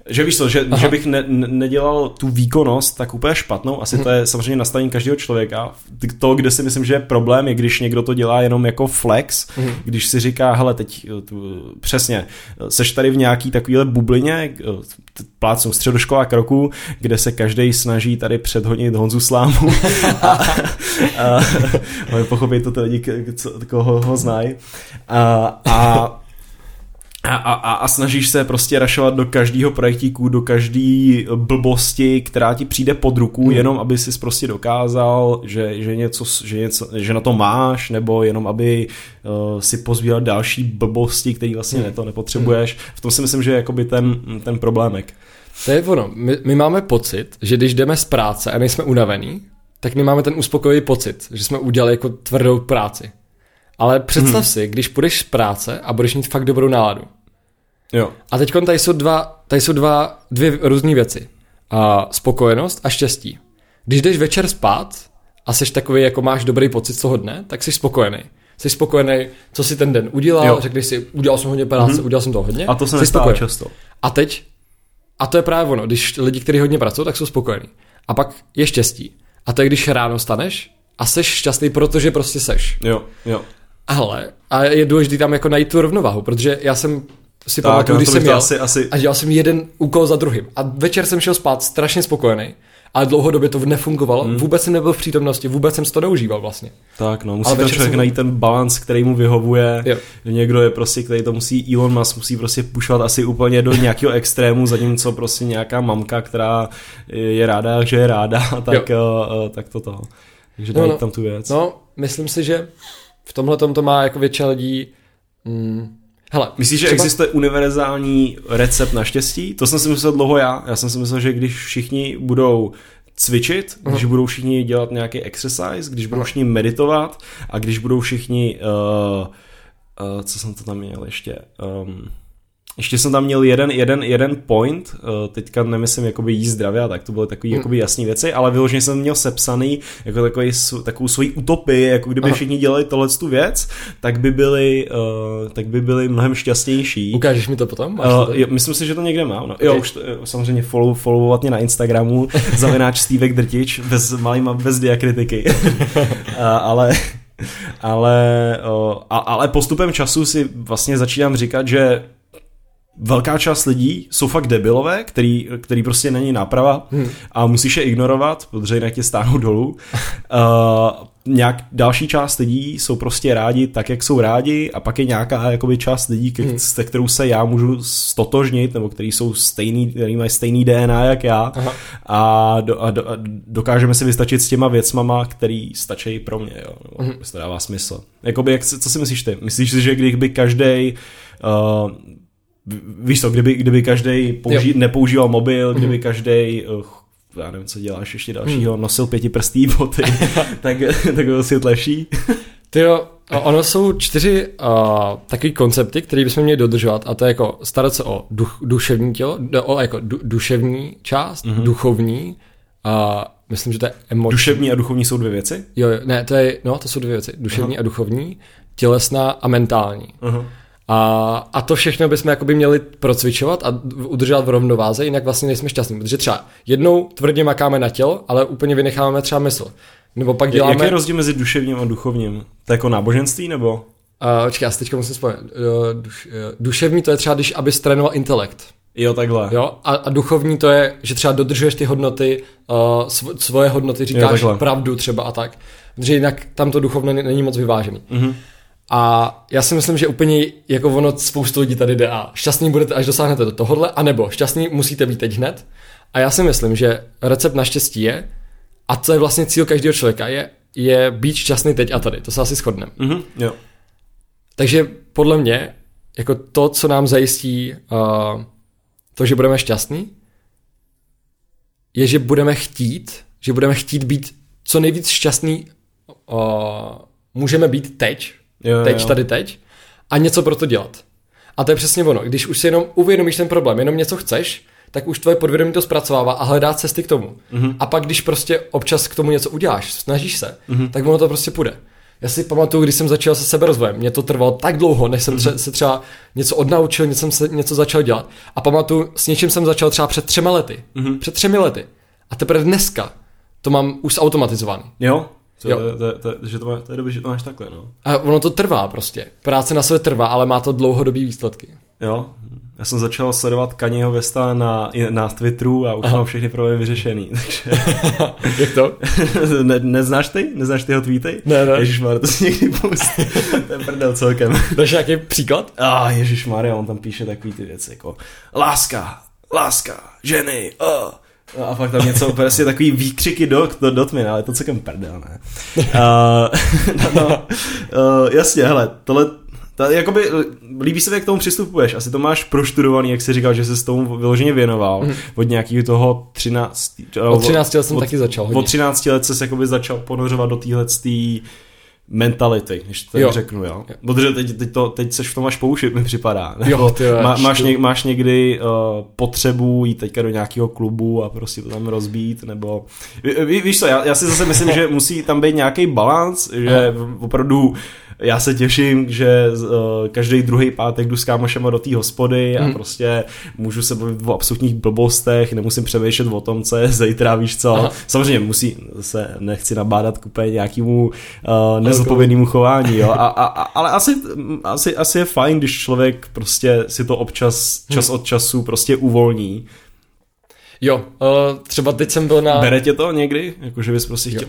Že víš to, že, že bych ne, nedělal tu výkonnost tak úplně špatnou, asi to je samozřejmě nastavení každého člověka. To, kde si myslím, že je problém, je když někdo to dělá jenom jako flex, mm. když si říká, hele, teď eh, tu, přesně, seš tady v nějaký takovýhle bublině, eh, plácnu středoškola kroku, kde se každý snaží tady předhodnit Honzu Slámu a, a, a pochopit to ty lidi, koho ho znají. A, a a, a, a snažíš se prostě rašovat do každého projektíku, do každé blbosti, která ti přijde pod ruku, hmm. jenom aby si prostě dokázal, že, že, něco, že, něco, že na to máš, nebo jenom aby uh, si pozbíral další blbosti, které vlastně hmm. to nepotřebuješ. Hmm. V tom si myslím, že je jakoby ten, ten problémek. To je ono. My, my máme pocit, že když jdeme z práce a nejsme unavený, tak my máme ten uspokojivý pocit, že jsme udělali jako tvrdou práci. Ale představ hmm. si, když půjdeš z práce a budeš mít fakt dobrou náladu. Jo. A teď tady jsou dva, tady jsou dva, dvě různé věci. A spokojenost a štěstí. Když jdeš večer spát a jsi takový, jako máš dobrý pocit z toho dne, tak jsi spokojený. Jsi spokojený, co si ten den udělal, jo. řekneš si, udělal jsem hodně práce, mm-hmm. udělal jsem to hodně. A to se nestává často. A teď, a to je právě ono, když lidi, kteří hodně pracují, tak jsou spokojení. A pak je štěstí. A to je, když ráno staneš a jsi šťastný, protože prostě seš. Jo, jo. Ale a je důležité tam jako najít tu rovnováhu, protože já jsem si tak, pamatuju, když jsem jel asi, asi... a dělal jsem jeden úkol za druhým. A večer jsem šel spát strašně spokojený. Ale dlouhodobě to nefungovalo, hmm. vůbec jsem nebyl v přítomnosti, vůbec jsem to neužíval vlastně. Tak no, musí ten člověk jsem... najít ten balans, který mu vyhovuje. Jo. Někdo je prostě, který to musí, Elon Musk musí prostě pušovat asi úplně do nějakého extrému, zatímco prostě nějaká mamka, která je ráda, že je ráda, tak, uh, tak to to. Takže najít no, no, tam tu věc. No, myslím si, že v tomhle to má jako většina lidí... Mm, hele, Myslíš, že třeba- existuje univerzální recept na štěstí? To jsem si myslel dlouho já. Já jsem si myslel, že když všichni budou cvičit, když budou všichni dělat nějaký exercise, když budou všichni meditovat a když budou všichni, uh, uh, co jsem to tam měl ještě, um, ještě jsem tam měl jeden, jeden, jeden point, uh, teďka nemyslím jakoby jíst zdravě a tak, to byly takové jakoby jasné věci, ale vyloženě jsem měl sepsaný jako takový, takovou svoji utopii, jako kdyby Aha. všichni dělali tohle tu věc, tak by byli, uh, tak by byli mnohem šťastnější. Ukážeš mi to potom? Máš to Uh, jo, myslím si, že to někde mám. No. Jo, Ok. už to, jo, samozřejmě follow, followovat mě na Instagramu, zavináč Stevek Drtič, bez malýma, bez diakritiky. uh, ale ale, uh, a, ale postupem času si vlastně začínám říkat, že velká část lidí jsou fakt debilové, který, který prostě není náprava hmm. a musíš je ignorovat, protože jinak tě stáhnou dolů. Uh, nějak další část lidí jsou prostě rádi tak, jak jsou rádi a pak je nějaká jakoby část lidí, ke, hmm. se kterou se já můžu stotožnit, nebo který jsou stejný, který mají stejný DNA jak já Aha. a, do, a, do, a dokážeme si vystačit s těma věcmama, který stačí pro mě, jo, nebo mm-hmm. to dává smysl. Jakoby, jak, co si myslíš ty? Myslíš si, že kdyby každý uh, víš to, kdyby, kdyby každý použí, nepoužíval mobil, kdyby Mhm. každý já nevím, co děláš ještě dalšího, nosil pětiprstý boty, tak, tak byl svět lepší. Ty jo, ono jsou čtyři uh, takový koncepty, které bychom měli dodržovat a to je jako starat se o duch, duševní tělo, do- o jako du, duševní část, mm-hmm. duchovní, a myslím, že to je emoční. Duševní a duchovní jsou dvě věci? Jo, jo, ne, to je, no, to jsou dvě věci, duševní a duchovní, tělesná a mentální. Aha. A, a to všechno bychom jakoby měli procvičovat a udržovat v rovnováze, jinak vlastně nejsme šťastní. Protože třeba jednou tvrdě makáme na tělo, ale úplně vynecháváme třeba mysl. Nebo pak děláme... Jaký je rozdíl mezi duševním a duchovním? To je jako náboženství nebo? Uh, počkej, já si teďka musím vzpomenout. Uh, duš, uh, duševní to je třeba, když abys trénoval intelekt. Jo, takhle. Jo? A, a duchovní to je, že třeba dodržuješ ty hodnoty, uh, sv- svoje hodnoty, Jo, říkáš takhle. pravdu třeba a tak. Protože jinak tam to duchovné není moc vyvážený. Mhm. A já si myslím, že úplně jako ono spoustu lidí tady jde a šťastný budete, až dosáhnete do tohohle, anebo šťastný musíte být teď hned. A já si myslím, že recept na štěstí je, a co je vlastně cíl každého člověka, je, je být šťastný teď a tady. To se asi shodneme. Mhm, jo. Takže podle mě, jako to, co nám zajistí uh, to, že budeme šťastní, je, že budeme chtít, že budeme chtít být co nejvíc šťastný uh, můžeme být teď, Jo, teď, jo. tady teď, a něco pro to dělat. A to je přesně ono. Když už si jenom uvědomíš ten problém, jenom něco chceš, tak už tvoje podvědomí to zpracovává a hledá cesty k tomu. Mm-hmm. A pak, když prostě občas k tomu něco uděláš, snažíš se, mm-hmm. tak ono to prostě půjde. Já si pamatuju, když jsem začal se seberozvojem, mě to trvalo tak dlouho, než jsem tře- se třeba něco odnaučil, něco jsem se něco začal dělat. A pamatuju, s něčím jsem začal třeba před třema lety. Mm-hmm. Před třemi lety. A teprve dneska to mám už automatizovaný. Jo? To, Jo. To, to, to, že to, má, to je dobré, že to máš takhle, no. A ono to trvá prostě. Práce na sebe trvá, ale má to dlouhodobý výsledky. Jo? Já jsem začal sledovat Kanyeho Vesta na, na Twitteru a už Aha. mám všechny problémy vyřešený. Takže Jak to? ne, neznáš ty? Neznáš ty jeho tweety? Ne, ne. Ježišmarja, to si někdy pustí. to je prdel celkem. Dáš nějaký příklad? A ah, Ježišmarja, on tam píše takový ty věci jako láska, láska, ženy, uh. A pak tam něco, prostě takový výkřiky do, do Dotmin, ale to celkem prdel, ne? Uh, no, no, uh, jasně, hele, tohle, ta, jakoby, líbí se, jak k tomu přistupuješ, asi to máš proštudovaný, jak jsi říkal, že se s tomu vyloženě věnoval, mm. od nějakého toho 13... Od 13 let jsem taky začal hodně. Od 13 let se jakoby začal ponořovat do téhle mentality, když to Jo. tak řeknu, jo. Protože teď, teď, to, teď seš v tom až poušit, mi připadá. Jo, ty jo, má, máš, něk, máš někdy uh, potřebu jít teďka do nějakého klubu a prostě to tam rozbít, nebo... Ví, ví, víš co, já, já si zase myslím, že musí tam být nějaký balans, že opravdu já se těším, že uh, každý druhý pátek jdu s kámošema do té hospody a Hmm. prostě můžu se bavit o absolutních blbostech, nemusím přemýšlet o tom, co je zítra, víš co. Aha. Samozřejmě musí, se nechci nabádat k úplně nějakému uh, nezodpovědnému chování, jo. A, a, a, ale asi, asi, asi je fajn, když člověk prostě si to občas, čas od času prostě uvolní. Jo, uh, třeba teď jsem byl na... Bere tě to někdy? Jako, že bys prostě chtěl...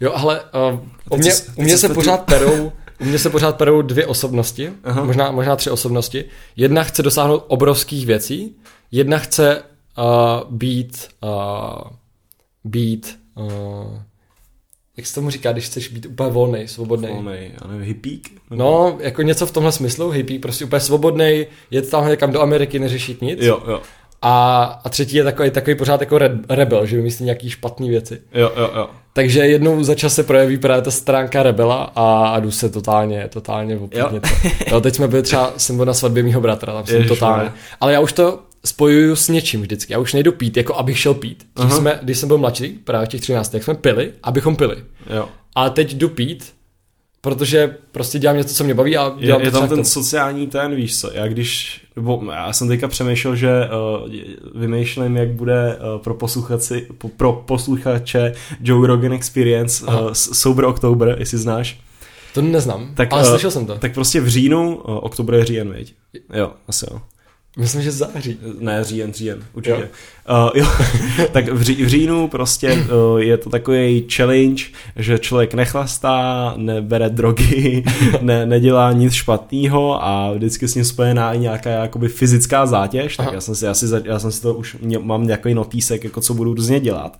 Jo, ale uh, u mě, se- u mě se pořád perou, u mě se pořád perou dvě osobnosti, Aha. možná, možná tři osobnosti. Jedna chce dosáhnout obrovských věcí, jedna chce uh, být, uh, být, uh, jak se tomu říká, když chceš být úplně volný, svobodný. Já nevím, hippík? No, jako něco v tomhle smyslu, hippie, prostě úplně svobodný, jet tam někam do Ameriky, neřešit nic. Jo, jo. A, a třetí je takový, takový pořád jako re, rebel, že vymyslí nějaký špatný věci. Jo, jo, jo. Takže jednou za čas se projeví právě ta stránka rebela a, a jdu se totálně, totálně opětně to. Jo, teď jsme byli třeba, jsem byl na svatbě mýho bratra, tam jsem Ježiš, totálně. ne. Ale já už to spojuju s něčím vždycky. Já už nejdu pít, jako abych šel pít. Když, Aha. jsme, když jsem byl mladší, právě v těch 13, tak jsme pili, abychom pili. jo. Ale teď jdu pít, protože prostě dělám něco, co mě baví a Je, dělám je to tam ten sociální ten, víš co, já když, nebo já jsem teďka přemýšlel, že uh, vymýšlím, jak bude uh, pro, posluchači, po, pro posluchače Joe Rogan Experience Aha. uh, Sober October, jestli znáš. To neznám, Tak, ale eh, slyšel jsem to. Tak prostě v říjnu, uh, oktober je říjen, viď? Jo, asi jo. Myslím, že září. Ne, říjen, říjen, určitě. Jo. Uh, jo. tak v, ří, v říjnu prostě uh, je to takový challenge, že člověk nechlastá, nebere drogy, ne, nedělá nic špatného a vždycky s ním spojená i nějaká jakoby fyzická zátěž, tak Aha. já jsem, si, já, si, za- já jsem si to už, mě, mám nějaký notýsek, jako co budu různě dělat.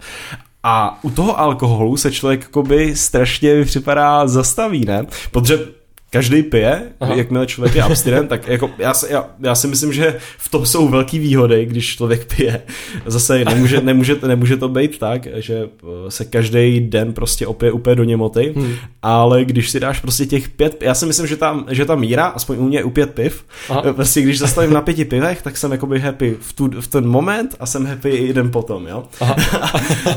A u toho alkoholu se člověk jakoby strašně připadá zastaví, ne? Protože každý pije, Aha. Jakmile člověk je abstinent, tak jako já, si- já, já si myslím, že v tom jsou velký výhody, když člověk pije. Zase nemůže, nemůže, nemůže to být tak, že eh, se každý den prostě opije úplně do němoty, Hmm. ale když si dáš prostě těch pět, já si myslím, že ta, že ta míra, aspoň u mě je u pět piv, Aha. Aha. prostě když zastavím na pěti pivech, tak jsem jakoby happy v, tu, v ten moment a jsem happy i den potom, jo. Aha.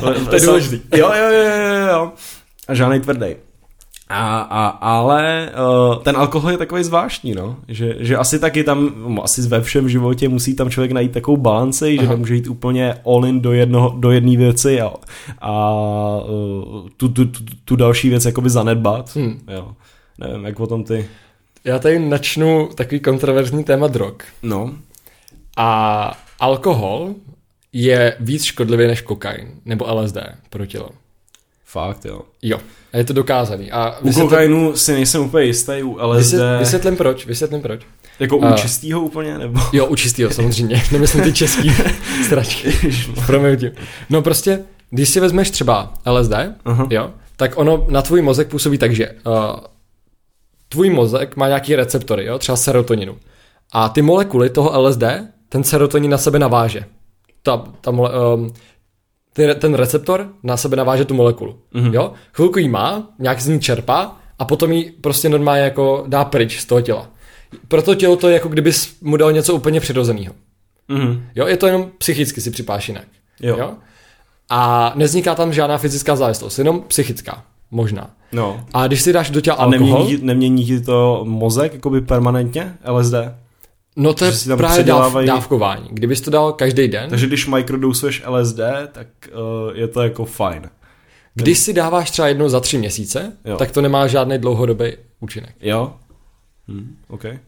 To je důležitý. Jo, jo, jo, jo, jo. A žádnej tvrdý. A, a, ale uh, ten alkohol je takový zvláštní, no. Že, že asi taky tam, no, asi ve všem životě musí tam člověk najít takovou balanci, že nemůže jít úplně all in do, jedno, do jedné věci a, a uh, tu, tu, tu, tu další věc jakoby zanedbat. Hmm. Jo. Nevím, jak o tom ty. Já tady načnu takový kontroverzní téma drog. No. A alkohol je víc škodlivý než kokain nebo LSD pro tělo. Fakt, jo. Jo, a je to dokázaný. A U kokainu si nejsem úplně jistý, u LSD, vysvět, vysvětlím proč, vysvětlím proč. jako u A- čistýho úplně, nebo? Jo, u čistýho samozřejmě, nemyslím ty český stračky. Promiň. No prostě, když si vezmeš třeba LSD, Aha. jo, tak ono na tvůj mozek působí tak, že uh, tvůj mozek má nějaký receptory, jo, třeba serotoninu. A ty molekuly toho LSD, ten serotonin na sebe naváže. Ta, ta mole, um, ten, ten receptor na sebe naváže tu molekulu. Mm-hmm. Jo? Chvilku jí má, nějak z ní čerpá a potom ji prostě normálně jako dá pryč z toho těla. Pro to tělo to je jako kdyby mu dal něco úplně přirozeného. Mhm. Jo, je to jenom psychicky si připáš jinak. Jo. jo? A nevzniká tam žádná fyzická závislost, jenom psychická. Možná. No. A když si dáš do těla A alkohol, nemění, ti- nemění ti to mozek jakoby permanentně, LSD? No to je si tam právě dáv, dávkování. Kdybys to dal každý den, Takže když microdosuješ LSD, tak uh, je to jako fajn. když si dáváš třeba jednou za tři měsíce, Jo. tak to nemá žádný dlouhodobý účinek. Jo? Hm, okay.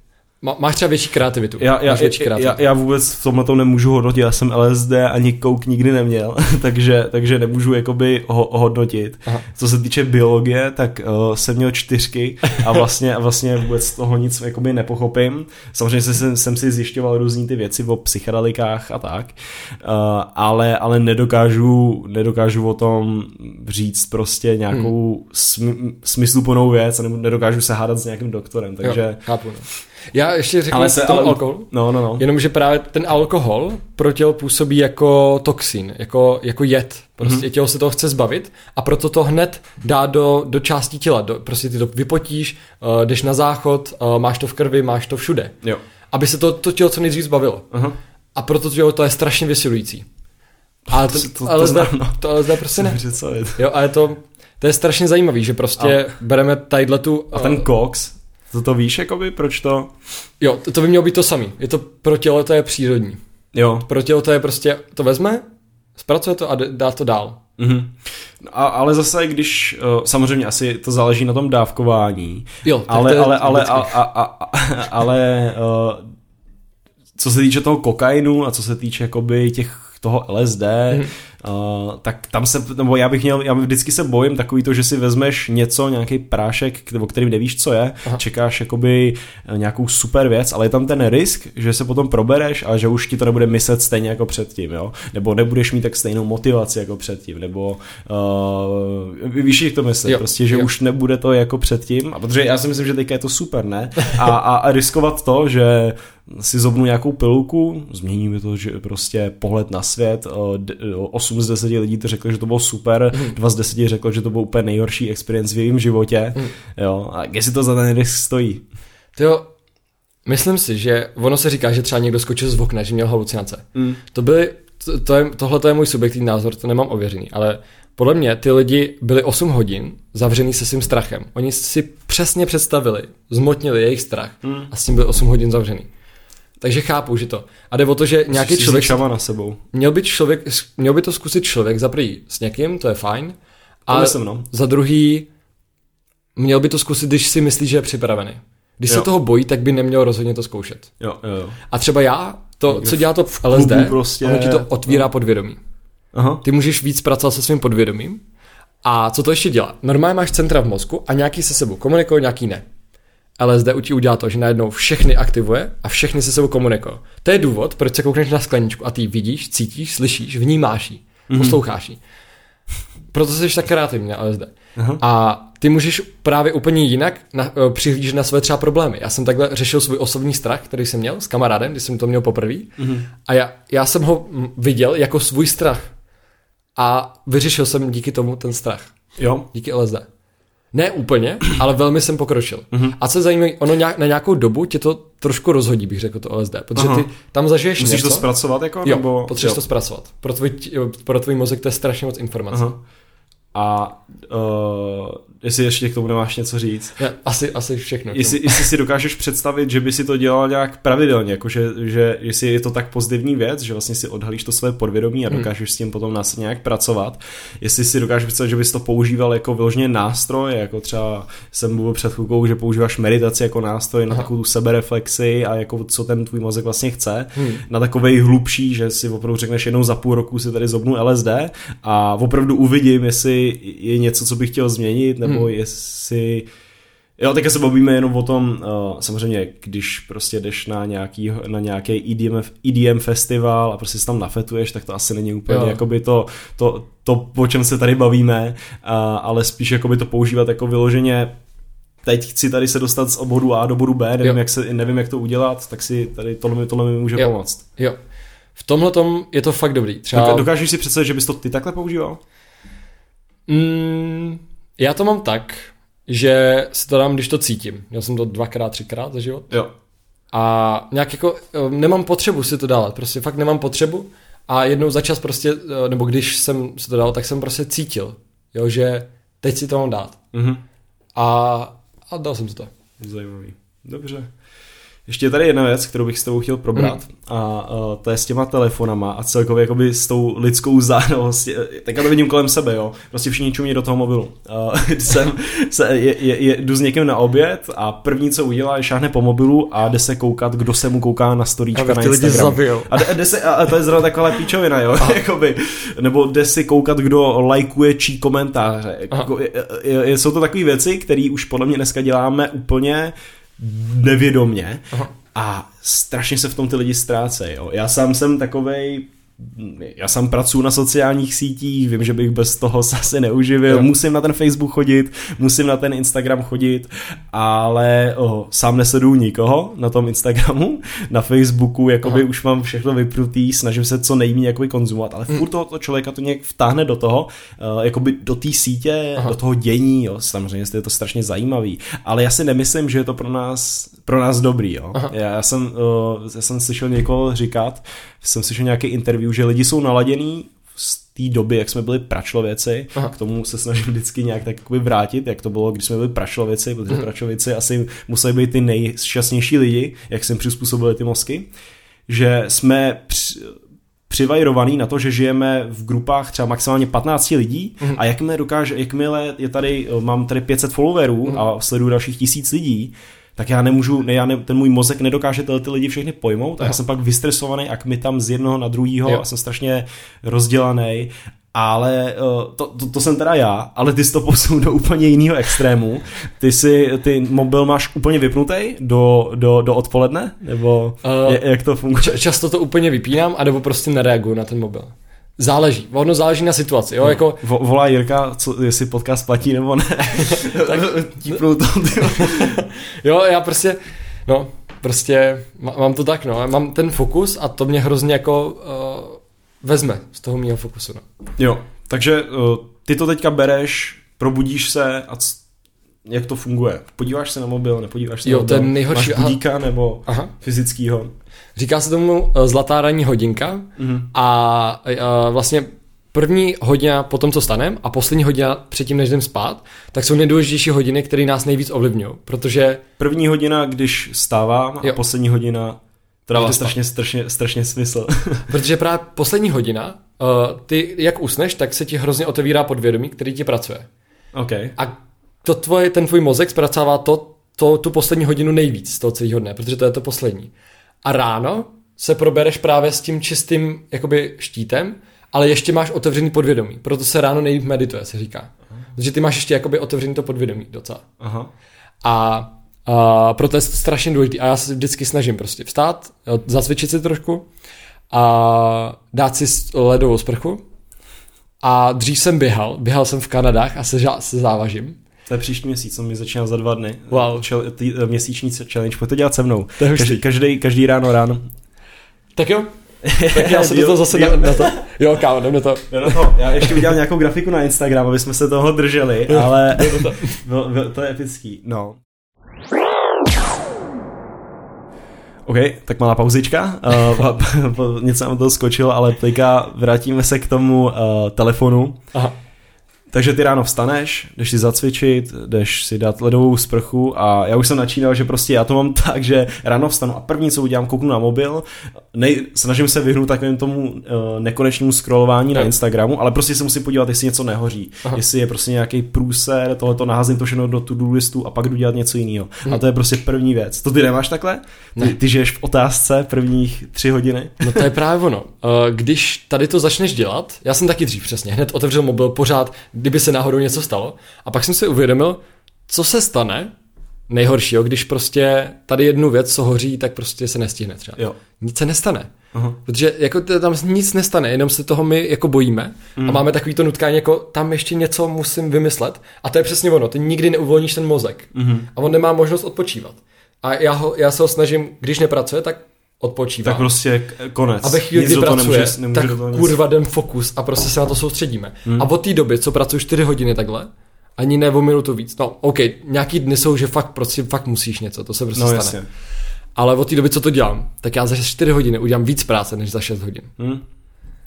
Má, máš třeba větší kreativitu. Já, já, větší já, kreativitu. já vůbec v tomhle to nemůžu hodnotit, já jsem LSD ani kouk nikdy neměl, takže, takže nemůžu jakoby ho, hodnotit. Aha. Co se týče biologie, tak uh, jsem měl čtyřky a vlastně, a vlastně vůbec z toho nic jakoby nepochopím. Samozřejmě jsem, jsem si zjišťoval různý ty věci o psychedelikách a tak, uh, ale, ale nedokážu, nedokážu o tom říct prostě nějakou hmm. sm, smysluplnou věc a nebo nedokážu se hádat s nějakým doktorem, takže... Jo, chápu. No. Já ještě řeknu Ale se, ale, alkoholu. No, no, no. Jenomže právě ten alkohol pro tělo působí jako toxin, jako, jako jed. Prostě Mhm. mm-hmm. tělo se toho chce zbavit a proto to hned dá do, do částí těla. Do, prostě ty to vypotíš, uh, jdeš na záchod, uh, máš to v krvi, máš to všude. Jo. Aby se to, to tělo co nejdřív zbavilo. Aha. A proto to tělo to je strašně vysilující. Ale to, To- to- ale zde, no. to LSD prostě ne. Jo, a je to, to je strašně zajímavý, že prostě bereme tadyhle tu... A ten Cox, to to víš, jakoby, proč to? Jo, to, to by mělo být to samý. Je to pro tělo, to je přírodní. Jo. Pro tělo to je prostě, to vezme, zpracuje to a dá to dál. Mhm. A, ale zase, když, uh, samozřejmě asi to záleží na tom dávkování, Jo, tak ale, to je ale, ale, a, a, a, a, ale uh, co se týče toho kokainu a co se týče jakoby těch toho LSD, Mhm. Uh, tak tam se, nebo já bych měl, já vždycky se bojím takový to, že si vezmeš něco, nějaký prášek, o kterým nevíš, co je, Aha. čekáš jakoby nějakou super věc, ale je tam ten risk, že se potom probereš a že už ti to nebude myslet stejně jako předtím, jo? nebo nebudeš mít tak stejnou motivaci jako předtím, nebo uh, víš, jak to myslím, prostě, že jo. už nebude to jako předtím, a protože já si myslím, že teďka je to super, ne? A, a, a riskovat to, že si zobnu nějakou pilulku, změní mi to, že prostě pohled na svět, 8 z 10 lidí to řeklo, že to bylo super, mm. 2 z 10 řeklo, že to byl úplně nejhorší experience v jejím životě, mm. jo, a jestli to za ten risk stojí. Jo, myslím si, že ono se říká, že třeba někdo skočil z okna, že měl halucinace. Mm. To byly, to, to je, tohle to je můj subjektivní názor, to nemám ověřený, ale podle mě ty lidi byli 8 hodin zavřený se svým strachem. Oni si přesně představili, zmotnili jejich strach mm. a s tím byli 8 hodin zavřený. Takže chápu, že to. A jde o to, že nějaký Jsi člověk... na sebou. Měl by, člověk, měl by to zkusit člověk za prvý s někým, to je fajn. A myslím, no. za druhý měl by to zkusit, když si myslí, že je připravený. Když jo. se toho bojí, tak by neměl rozhodně to zkoušet. Jo, jo, jo. A třeba já, to, co dělá to v LSD, prostě... ono ti to otvírá no. podvědomí. Aha. Ty můžeš víc pracovat se svým podvědomím. A co to ještě dělá? Normálně máš centra v mozku a nějaký se sebou komunikuje, nějaký ne. LSD ti udělá to, že najednou všechny aktivuje a všechny se sebou komunikují. To je důvod, proč se koukneš na skleničku a ty vidíš, cítíš, slyšíš, vnímáš ji, mm-hmm. posloucháš ji. Proto jsi tak kreativní na LSD. Uh-huh. A ty můžeš právě úplně jinak na, uh, přihlížet na své třeba problémy. Já jsem takhle řešil svůj osobní strach, který jsem měl s kamarádem, když jsem to měl poprvé. Uh-huh. A já, já jsem ho viděl jako svůj strach. A vyřešil jsem díky tomu ten strach. Jo. Díky LSD. Ne úplně, ale velmi jsem pokročil. Uh-huh. A co zajímavé, ono nějak, na nějakou dobu tě to trošku rozhodí, bych řekl to LSD, protože uh-huh. ty tam zažiješ Musíš něco. to zpracovat jako? Jo, nebo... potřebuješ jo. to zpracovat. Pro tvůj, pro tvůj mozek to je strašně moc informací. Uh-huh. A uh, jestli ještě k tomu nemáš něco říct. Ja, asi, asi všechno. Jestli, jestli si dokážeš představit, že by si to dělal nějak pravidelně, jako že, že jestli je to tak pozitivní věc, že vlastně si odhalíš to své podvědomí a hmm. dokážeš hmm. s tím potom následně nějak pracovat. Jestli si dokážeš představit, že bys to používal jako vyloženě nástroj, jako třeba jsem mluvil před chvilkou, že používáš meditaci jako nástroj na Aha. takovou tu sebereflexi a jako co ten tvůj mozek vlastně chce, hmm. na takovej hlubší, že si opravdu řekneš jednou za půl roku si tady zobnu LSD a opravdu uvidím, jestli je něco, co bych chtěl změnit, nebo hmm. jestli Jo, teďka se bavíme jenom o tom, uh, samozřejmě, když prostě jdeš na nějaký, na nějaký EDM, EDM festival a prostě si tam nafetuješ, tak to asi není úplně jo. jakoby to, to, to, o čem se tady bavíme, uh, ale spíš jakoby to používat jako vyloženě teď chci tady se dostat z obvodu A do bodu B, nevím, jak, se, nevím jak to udělat, tak si tady tohle mi, tohle mi může jo. pomoct. Jo. V tomhle tom je to fakt dobrý. Třeba... Dokážeš si představit, že bys to ty takhle používal? Mm, já to mám tak, že si to dám, když to cítím. Měl jsem to dvakrát, třikrát za život. Jo. A nějak jako um, nemám potřebu si to dávat, prostě fakt nemám potřebu a jednou za čas prostě, uh, nebo když jsem si to dal, tak jsem prostě cítil, jo, že teď si to mám dát. Mm-hmm. A, a dal jsem si to. Zajímavý. Dobře. Ještě je tady jedna věc, kterou bych s tebou chtěl probrat mm. a uh, to je s těma telefonama a celkově jakoby s tou lidskou. Tak já to vidím kolem sebe, jo. Prostě všichni čumí do toho mobilu. Uh, jsem, se, je, je, je, jdu s někým na oběd a první, co udělá, je šáhne po mobilu a jde se koukat, kdo se mu kouká na storíčka na Instagram. A, jde se, a to je zrovna taková píčovina, jo. jakoby, nebo jde si koukat, kdo lajkuje čí komentáře. Jako, je, je, jsou to takové věci, které už podle mě dneska děláme úplně nevědomně Aha. a strašně se v tom ty lidi ztrácejí. Já sám jsem takovej já sám pracuji na sociálních sítích, vím, že bych bez toho se asi neuživil, jo. musím na ten Facebook chodit, musím na ten Instagram chodit, ale oh, sám nesleduju nikoho na tom Instagramu, na Facebooku, jakoby Aha. už mám všechno vyprutý, snažím se co nejméně jakoby konzumovat, ale furt hmm. toho člověka to nějak vtáhne do toho, uh, jakoby do té sítě, Aha. do toho dění, jo, samozřejmě je to strašně zajímavý, ale já si nemyslím, že je to pro nás, pro nás dobrý, jo. Já, já, jsem, uh, já jsem slyšel někoho říkat, jsem slyšel nějaký interview, že lidi jsou naladěný z té doby, jak jsme byli pračlověci, Aha. k tomu se snažím vždycky nějak tak vrátit, jak to bylo, když jsme byli pračlověci, protože mhm. pračlověci asi museli být ty nejšťastnější lidi, jak jsem přizpůsobili ty mozky, že jsme při, přivajrovaný na to, že žijeme v grupách třeba maximálně 15 lidí mm. a jakmile dokáže, jakmile je tady, mám tady 500 followerů mm. a sleduju dalších tisíc lidí, tak já nemůžu, ne, já ne, ten můj mozek nedokáže tyhle ty lidi všechny pojmout a já jsem pak vystresovaný, jak mi tam z jednoho na druhýho a jsem strašně rozdělaný ale uh, to, to, to jsem teda já, ale ty jsi to posunul do úplně jiného extrému. Ty si, ty mobil máš úplně vypnutý do, do, do odpoledne? Nebo uh, jak to funguje? Často to úplně vypínám, anebo prostě nereaguju na ten mobil. Záleží, ono záleží na situaci, jo, no, jako... Vo, volá Jirka, co, jestli podcast platí nebo ne. tak típnou to, Jo, já prostě, no, prostě mám to tak, no, mám ten fokus a to mě hrozně jako uh, vezme z toho mého fokusu. No. Jo, takže uh, ty to teďka bereš, probudíš se a c- jak to funguje? Podíváš se na mobil, nepodíváš se jo, na mobil? ten nejhorší... Máš budíka nebo Aha. fyzickýho? Říká se tomu uh, zlatá ranní hodinka mm-hmm. a uh, vlastně první hodina po tom, co stanem a poslední hodina předtím, než jdem spát, tak jsou nejdůležitější hodiny, které nás nejvíc ovlivňují, protože... První hodina, když stávám jo. a poslední hodina to dává strašně, strašně, strašně smysl. Protože právě poslední hodina, uh, ty jak usneš, tak se ti hrozně otevírá podvědomí, který ti pracuje. Okay. A to tvoje, ten tvůj mozek zpracává to, to, tu poslední hodinu nejvíc z toho celého dne, protože to je to poslední. A ráno se probereš právě s tím čistým jakoby štítem, ale ještě máš otevřený podvědomí. Proto se ráno nejlíp medituje, se říká. Aha. Protože ty máš ještě jakoby otevřený to podvědomí docela. Aha. A a proto je to strašně důležité. A já se vždycky snažím prostě vstát, zacvičit si trošku a dát si ledovou sprchu. A dřív jsem běhal, běhal jsem v Kanadách a se, se závažím. To je příští měsíc, on mi začíná za dva dny. Wow. Čel, tý, eh, měsíční challenge, pojď to dělat se mnou. To každý, každý, každý ráno ráno. Tak jo, tak já se do toho zase na, na to. Jo, kámo, jdem do toho. Jo, to. Já ještě udělám nějakou grafiku na Instagram, aby jsme se toho drželi, ale to. to je epický. No. OK, tak malá pauzička. Uh, něco nám to skočilo, ale teďka vrátíme se k tomu uh, telefonu. Aha. Takže ty ráno vstaneš, jdeš si zacvičit, jdeš si dát ledovou sprchu a já už jsem načínal, že prostě já to mám tak, že ráno vstanu a první, co udělám, kouknu na mobil, nej, snažím se vyhnout takovým tomu uh, nekonečnému scrollování na Instagramu, ale prostě se musím podívat, jestli něco nehoří, Aha. jestli je prostě nějaký průser, tohle to naházím to všechno do to-do listu a pak jdu dělat něco jiného. Hmm. A to je prostě první věc. To ty nemáš takhle? Ty, ne. ty žiješ v otázce prvních tři hodiny? No to je právě ono. Když tady to začneš dělat, já jsem taky dřív přesně, hned otevřel mobil pořád, kdyby se náhodou něco stalo. A pak jsem si uvědomil, co se stane nejhoršího, když prostě tady jednu věc, co hoří, tak prostě se nestihne třeba. Jo. Nic se nestane. Aha. Protože jako tam nic nestane, jenom se toho my jako bojíme mm. a máme takový to nutkání, jako tam ještě něco musím vymyslet a to je přesně ono, ty nikdy neuvolníš ten mozek mm. a on nemá možnost odpočívat. A já, ho, já se ho snažím, když nepracuje, tak odpočívá. Tak prostě konec. A ve chvíli, kdy pracuje, nemůže, nemůže tak do kurva den fokus a prostě se na to soustředíme. Hmm. A od té doby, co pracuji 4 hodiny takhle, ani ne o minutu víc. No, OK, nějaký dny jsou, že fakt, prostě, fakt musíš něco, to se prostě no, stane. Jasně. Ale od té doby, co to dělám, tak já za 4 hodiny udělám víc práce, než za 6 hodin. Hmm.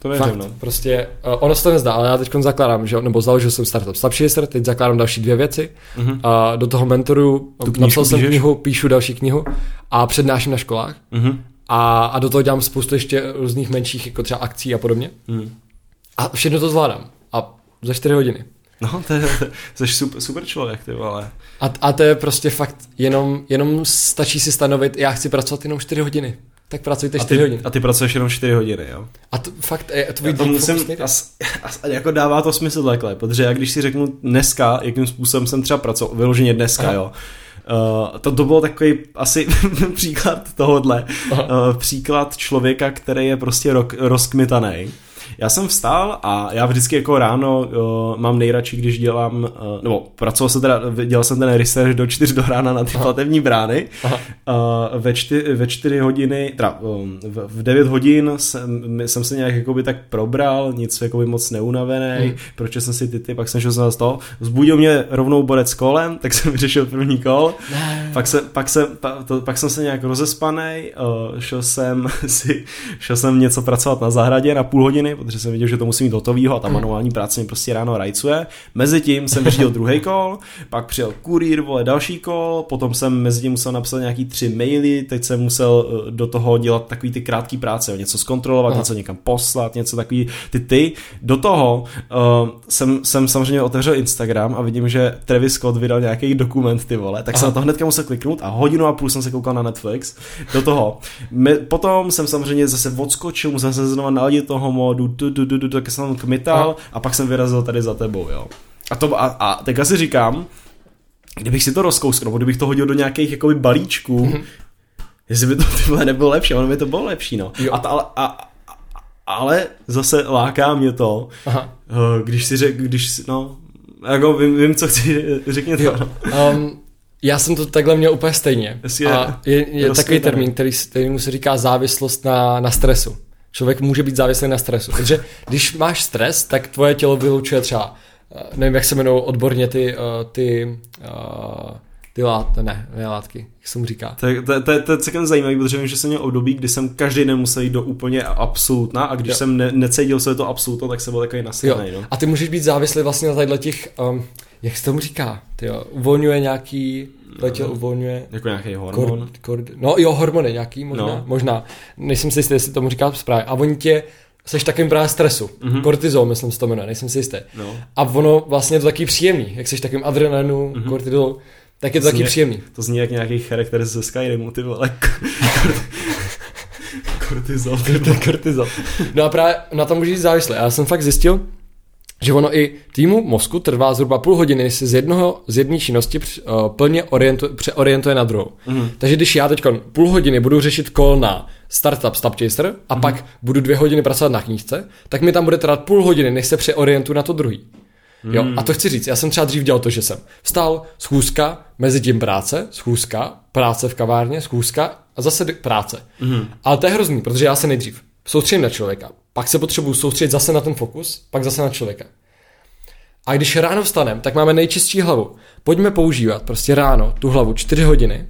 To věřím, Fakt, no. prostě, uh, ono se to nezdá, ale já teď zakládám, že, nebo založil jsem startup Slabší start, teď zakládám další dvě věci. Uh-huh. A do toho mentoru, tu napsal jsem knihu, píšu další knihu a přednáším na školách. Uh-huh. A, a do toho dělám spoustu ještě různých menších, jako třeba akcí a podobně. Hmm. A všechno to zvládám. A za 4 hodiny. No, to je, to je super, super člověk, ty vole. A, a to je prostě fakt, jenom, jenom stačí si stanovit, já chci pracovat jenom 4 hodiny. Tak pracujte 4 hodiny. A ty pracuješ jenom 4 hodiny, jo? A to fakt, je, to to musím, as, as, jako dává to smysl takhle, protože já když si řeknu dneska, jakým způsobem jsem třeba pracoval, vyloženě dneska, Aha. jo, Uh, to, to bylo takový asi příklad tohohle. Uh, příklad člověka, který je prostě rok, rozkmitaný já jsem vstál a já vždycky jako ráno uh, mám nejradši, když dělám, uh, nebo pracoval jsem teda, dělal jsem ten research do 4 do rána na ty Aha. platební brány. Aha. Uh, ve, čty, ve 4 hodiny, teda um, v, v 9 hodin jsem, jsem se nějak jakoby tak probral, nic jakoby moc neunavený, hmm. proč jsem si ty, ty, pak jsem šel z toho, zbudil mě rovnou borec kolem, tak jsem vyřešil první kol, pak, se, pak, se, pa, to, pak jsem se nějak rozespanej, uh, šel jsem si, šel jsem něco pracovat na zahradě na půl hodiny, protože jsem viděl, že to musí mít hotovýho a ta manuální práce mi prostě ráno rajcuje. Mezitím jsem vyřídil druhý kol, pak přijel kurýr, vole, další kol, potom jsem mezi tím musel napsat nějaký tři maily, teď jsem musel eh, do toho dělat takový ty krátké práce, něco zkontrolovat, Aha. něco někam poslat, něco takový ty ty. Do toho uh, jsem, jsem samozřejmě otevřel Instagram a vidím, že Travis Scott vydal nějaký dokument, ty vole, tak Aha. jsem na to hnedka musel kliknout a hodinu a půl jsem se koukal na Netflix. Do toho. Me, potom jsem samozřejmě zase odskočil, musel jsem se znovu naladit toho modu, du, du, du, du, tak jsem tam kmital a pak jsem vyrazil tady za tebou, jo. A, to, a, a teďka si říkám, kdybych si to rozkouskl, nebo kdybych to hodil do nějakých jakoby balíčků, mm-hmm. jestli by to tyhle nebylo lepší, ono by to bylo lepší, no. Jo. A, ta, a, a, ale zase láká mě to, Aha. Eh, když si řek, když, no, jako vím, vím co chci, řekněte. Jo. Um, já jsem to takhle měl úplně stejně. Je, a je, je takový termín, který, který mu se říká závislost na, na stresu. Člověk může být závislý na stresu. Takže když máš stres, tak tvoje tělo vylučuje třeba, eh, nevím, jak se jmenují odborně ty, uh, ty uh, ty látky, ne, ne látky, jak se mu říká. To, to, to, to je celkem zajímavé, protože vím, že jsem měl období, kdy jsem každý den musel jít do úplně absolutna a když jo. jsem ne, necítil se to absolutno, tak jsem byl takový naslený. No. A ty můžeš být závislý vlastně na těchto těch, um, jak se tomu říká, ty jo, uvolňuje nějaký, letěl uvolňuje. Jako nějaký hormon. Kor, kor, no jo, hormony nějaký, možná, no. možná. Nejsem si jistý, jestli tomu říká správně. A oni tě, seš takovým právě stresu. Mm-hmm. Kortizol, myslím, se to jmenuje, nejsem si jistý. No. A ono vlastně je to taky příjemný, jak seš takovým adrenalinu, mm-hmm. kortizol tak je to, to taky zní, příjemný. To zní jak nějaký charakter ze Skyrimu, ty vole. kortizol. kortizol. No a právě na tom může jít závislé. Já jsem fakt zjistil, že ono i týmu mozku trvá zhruba půl hodiny, než se z, jednoho, z jedné činnosti uh, plně orientuje, přeorientuje na druhou. Mm. Takže když já teď půl hodiny budu řešit kol na startup Stubchaser a mm. pak budu dvě hodiny pracovat na knížce, tak mi tam bude trvat půl hodiny, než se přeorientuju na to druhý. Jo, a to chci říct, já jsem třeba dřív dělal to, že jsem vstal, schůzka, mezi tím práce, schůzka, práce v kavárně, schůzka a zase práce. Mm. Ale to je hrozný, protože já se nejdřív soustředím na člověka, pak se potřebuju soustředit zase na ten fokus, pak zase na člověka. A když ráno vstanem, tak máme nejčistší hlavu. Pojďme používat prostě ráno tu hlavu 4 hodiny,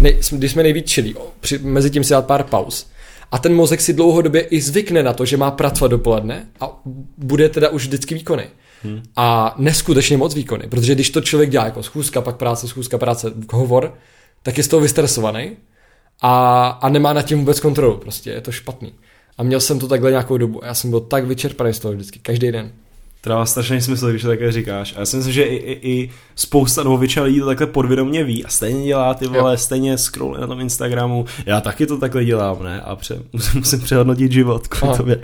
nej, když jsme nejvíc čili, při, mezi tím si dát pár pauz. A ten mozek si dlouhodobě i zvykne na to, že má pracovat dopoledne a bude teda už vždycky výkony. Hmm. A neskutečně moc výkony, protože když to člověk dělá jako schůzka, pak práce, schůzka, práce, hovor, tak je z toho vystresovaný a, a nemá nad tím vůbec kontrolu, prostě je to špatný. A měl jsem to takhle nějakou dobu a já jsem byl tak vyčerpaný z toho vždycky, každý den to dává strašný smysl, když to takhle říkáš. A já si myslím, že i, i, i spousta nebo většina lidí to takhle podvědomě ví a stejně dělá ty vole, jo. stejně scrolluje na tom Instagramu. Já taky to takhle dělám, ne? A pře, musím, musím přehodnotit život kvůli tobě.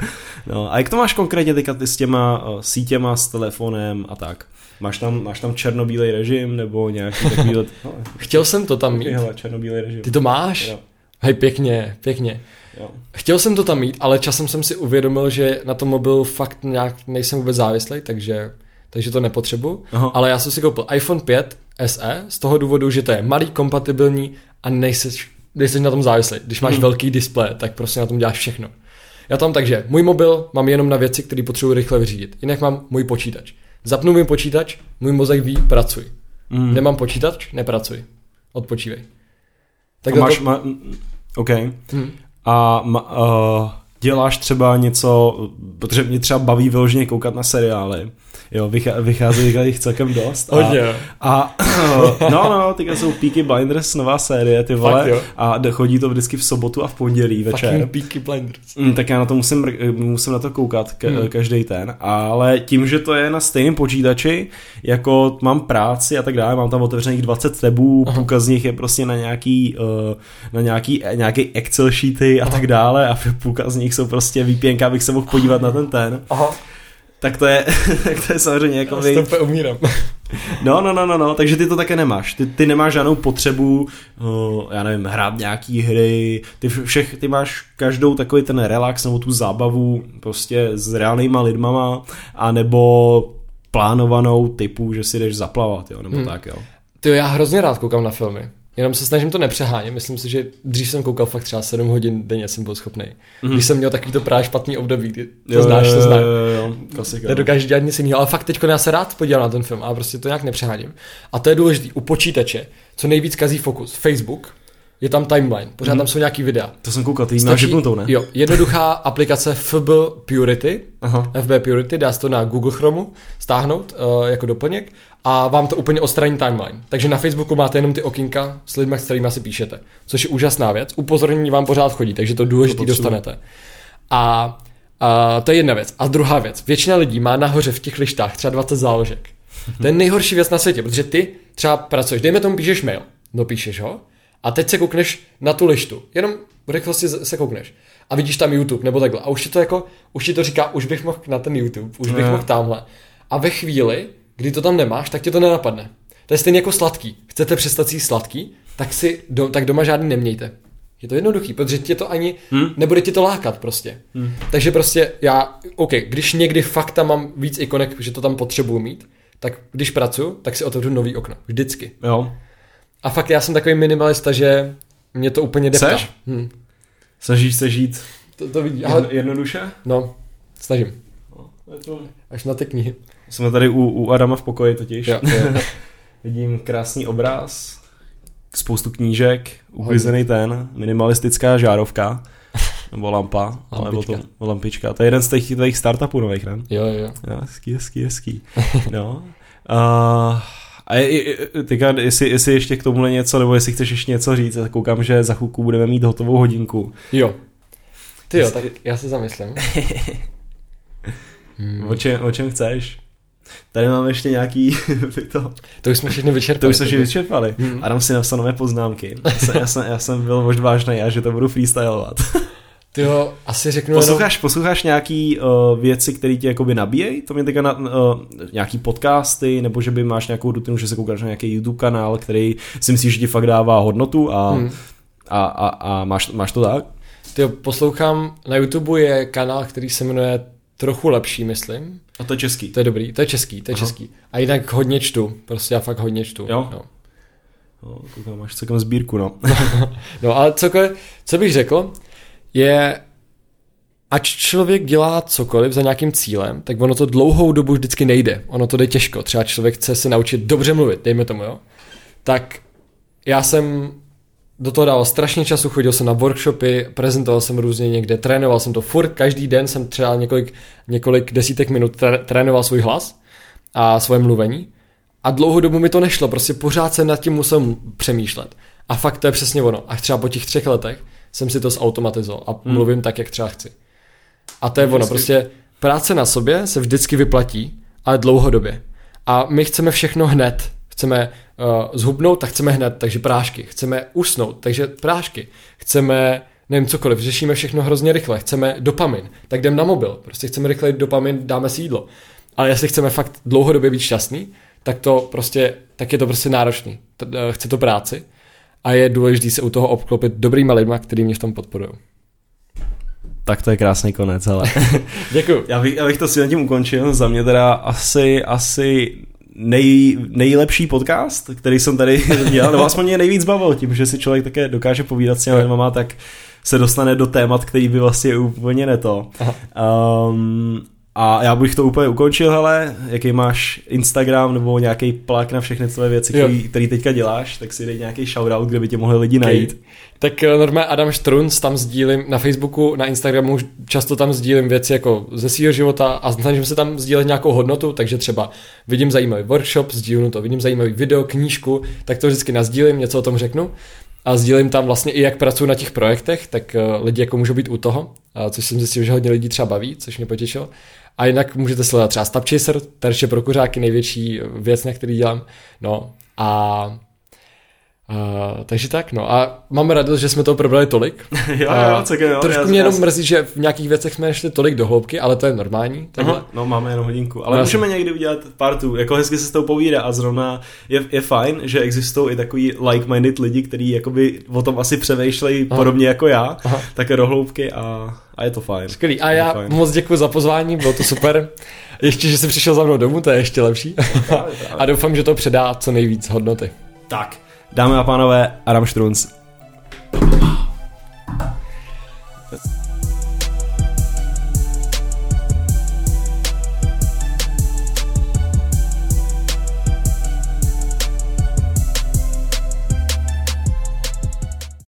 No, a jak to máš konkrétně teďka ty s těma uh, sítěma, s telefonem a tak? Máš tam, máš tam černobílej režim nebo nějaký takový... no, Chtěl jsem to tam mít. Hele, černobílej režim. Ty to máš? Jo. Hej, pěkně, pěkně. Jo. Chtěl jsem to tam mít, ale časem jsem si uvědomil, že na tom mobilu fakt nějak nejsem vůbec závislý, takže, takže to nepotřebuji. Ale já jsem si koupil iPhone 5 SE z toho důvodu, že to je malý, kompatibilní a nejseš, nejseš na tom závislý. Když máš hmm. velký displej, tak prostě na tom děláš všechno. Já tam takže, můj mobil mám jenom na věci, které potřebuji rychle vyřídit. Jinak mám můj počítač. Zapnu můj počítač, můj mozek ví, pracuj. Hmm. Nemám počítač, nepracuj. Odpočívej. Tak máš, to... ma... OK. Hmm a uh, děláš třeba něco, protože mě třeba baví vyloženě koukat na seriály, Jo, vychází jich celkem dost. A, Hodně. A, no, no, teďka jsou Peaky Blinders, nová série, ty vole. Fakt, a chodí to vždycky v sobotu a v pondělí večer. Fucking Peaky Blinders. Mm, tak já na to musím, musím na to koukat ka- hmm. každý ten. Ale tím, že to je na stejném počítači, jako mám práci a tak dále, mám tam otevřených 20 tabů, půlka z nich je prostě na nějaký, uh, na nějaký, nějaký Excel sheety a Aha. tak dále a půlka z nich jsou prostě výpěnka, abych se mohl podívat na ten ten. Aha tak to je, tak to je samozřejmě jako Já to umírám. No, no, no, no, no, takže ty to také nemáš. Ty, ty nemáš žádnou potřebu, uh, já nevím, hrát nějaký hry, ty všech, ty máš každou takový ten relax nebo tu zábavu prostě s reálnýma lidmama, anebo plánovanou typu, že si jdeš zaplavat, jo, nebo hmm. tak, jo. Ty já hrozně rád koukám na filmy. Jenom se snažím to nepřehánět. Myslím si, že dřív jsem koukal fakt třeba 7 hodin denně, jsem byl schopný. Mm. Když jsem měl takový to právě špatný období, kdy to jo, znáš, to znáš. Nedokážeš dělat nic jiného, ale fakt teď já se rád podívám na ten film, ale prostě to nějak nepřeháním. A to je důležité u počítače, co nejvíc kazí fokus. Facebook, je tam timeline, pořád Mhm. tam jsou nějaký videa. To jsem koukal, ty jí máš vypnutou, ne? Jo, jednoduchá aplikace FB Purity, Aha. FB Purity, dá se to na Google Chromu stáhnout uh, jako doplněk a vám to úplně odstraní timeline. Takže na Facebooku máte jenom ty okinka s lidmi, s kterými si píšete, což je úžasná věc. Upozornění vám pořád chodí, takže to potřebuji. dostanete. A, a to je jedna věc. A druhá věc. Většina lidí má nahoře v těch lištách třeba 20 záložek. To je nejhorší věc na světě, protože ty třeba pracuješ, dejme tomu píšeš mail, dopíšeš ho a teď se koukneš na tu lištu. Jenom v rychlosti se koukneš a vidíš tam YouTube nebo takhle. A už ti to jako, už ti to říká, už bych mohl na ten YouTube, už bych Ne. mohl tamhle. A ve chvíli, kdy to tam nemáš, tak tě to nenapadne. To je stejně jako sladký. Chcete přestat jíst sladký, tak si do, tak doma žádný nemějte. Je to jednoduchý, protože tě to ani, hmm. nebude ti to lákat prostě. Hmm. Takže prostě já, OK, když někdy fakt tam mám víc ikonek, že to tam potřebuju mít, tak když pracuji, tak si otevřu nový okno. Vždycky. Jo. A fakt já jsem takový minimalista, že mě to úplně deptá. Seš? Hm. Snažíš se žít To, to vidí. Ale, jednoduše? no, snažím. Je to... Až na ty knihy. Jsme tady u, u Adama v pokoji totiž. Jo, jo. Vidím krásný obraz, spoustu knížek, uklizený ten, minimalistická žárovka, nebo lampa, nebo to Lampička. lampička. To je jeden z těch, těch startupů nových, ne? jo, jo. Jo, hezký, hezký, hezký. No. Uh, a je, je, teďka, jestli, jestli ještě k tomuhle něco, nebo jestli chceš ještě něco říct, tak koukám, že za chvilku budeme mít hotovou hodinku. Jo. Ty jo, tak já se zamyslím. Hmm. O, čem, o čem chceš? Tady máme ještě nějaký to, To už jsme všechny vyčerpali. to už jsme všichni vyčerpali. Hmm. Adam si napsal nové poznámky. Já jsem, já jsem, já jsem byl možná vážný a že to budu freestylovat. Ty jo, asi řeknu Posloucháš, posloucháš nějaký uh, věci, které tě jakoby nabíjejí? To mě teďka na, uh, nějaký podcasty, nebo že by máš nějakou rutinu, že se koukáš na nějaký YouTube kanál, který si myslíš, že ti fakt dává hodnotu a, jenom... hmm. a, a, a máš, máš to tak? Ty jo, poslouchám, na YouTube je kanál, který se jmenuje Trochu lepší, myslím. A to je český. To je dobrý, to je český, to je Aha. český. A jinak hodně čtu, prostě já fakt hodně čtu. Jo? No. No, koukám, máš celkem sbírku, no. No ale cokoliv, co bych řekl, je, ať člověk dělá cokoliv za nějakým cílem, tak ono to dlouhou dobu vždycky nejde. Ono to jde těžko. Třeba člověk chce se naučit dobře mluvit, dejme tomu, jo. Tak já jsem do toho dával strašně času, chodil jsem na workshopy, prezentoval jsem různě někde, trénoval jsem to furt, každý den jsem třeba několik, několik desítek minut tré- trénoval svůj hlas a svoje mluvení. A dlouhou dobu mi to nešlo, prostě pořád jsem nad tím musel přemýšlet. A fakt to je přesně ono. Až třeba po těch třech letech jsem si to zautomatizoval a Hmm. mluvím tak, jak třeba chci. A to je ono, prostě práce na sobě se vždycky vyplatí, ale dlouhodobě. A my chceme všechno hned. Chceme uh, zhubnout, tak chceme hned, takže prášky. Chceme usnout, takže prášky. Chceme, nevím, cokoliv, řešíme všechno hrozně rychle. Chceme dopamin, tak jdem na mobil. Prostě chceme rychle dopamin, dáme si jídlo. Ale jestli chceme fakt dlouhodobě být šťastný, tak to prostě, tak je to prostě náročný. Eh, Chce to práci a je důležité se u toho obklopit dobrýma lidma, který mě v tom podporují. Tak to je krásný konec, ale. Děkuju. Já bych, já bych to si tím ukončil. Za mě teda asi, asi nej, nejlepší podcast, který jsem tady dělal, nebo aspoň mě nejvíc bavil tím, že si člověk také dokáže povídat s těmi lidma, tak se dostane do témat, který by vlastně úplně neto. Um, a já bych to úplně ukončil, hele, jaký máš Instagram nebo nějaký plak na všechny tvoje věci, který, který teďka děláš, tak si dej nějaký shoutout, kde by tě mohli lidi najít. Tak eh, normálně Adam Štrunc tam sdílím na Facebooku, na Instagramu už často tam sdílím věci jako ze svého života a snažím se tam sdílet nějakou hodnotu, takže třeba vidím zajímavý workshop, sdílnu to, vidím zajímavý video, knížku, tak to vždycky nazdílím, něco o tom řeknu a sdílím tam vlastně i jak pracuji na těch projektech, tak eh, lidi jako můžou být u toho, což jsem zjistil, že hodně lidí třeba baví, což mě potěšilo. A jinak můžete sledovat třeba Stapchaser, terče pro kuřáky, největší věc, na který dělám. No a Uh, takže tak, no. A mám radost, že jsme to probrali tolik. jo, A jo, tak jo. Trošku já- mě já- jenom mrzí, že v nějakých věcech jsme nešli tolik do hloubky, ale to je normální. Takhle. Aha, no máme jenom hodinku, ale No, můžeme někdy udělat partu, jako hezky se s tou povídá a zrovna je, je fajn, že existují i takový like-minded lidi, kteří jakoby o tom asi přemýšlejí podobně jako já, Aha. také do hloubky a, a je to fajn. Skvělý. A já fajn. moc děkuji za pozvání, bylo to super. Ještě, že jsi přišel za mnou domů, to je ještě lepší. Právě, právě. A doufám, že to předá co nejvíc hodnoty. Tak, dámy a pánové, Adam Štrunc.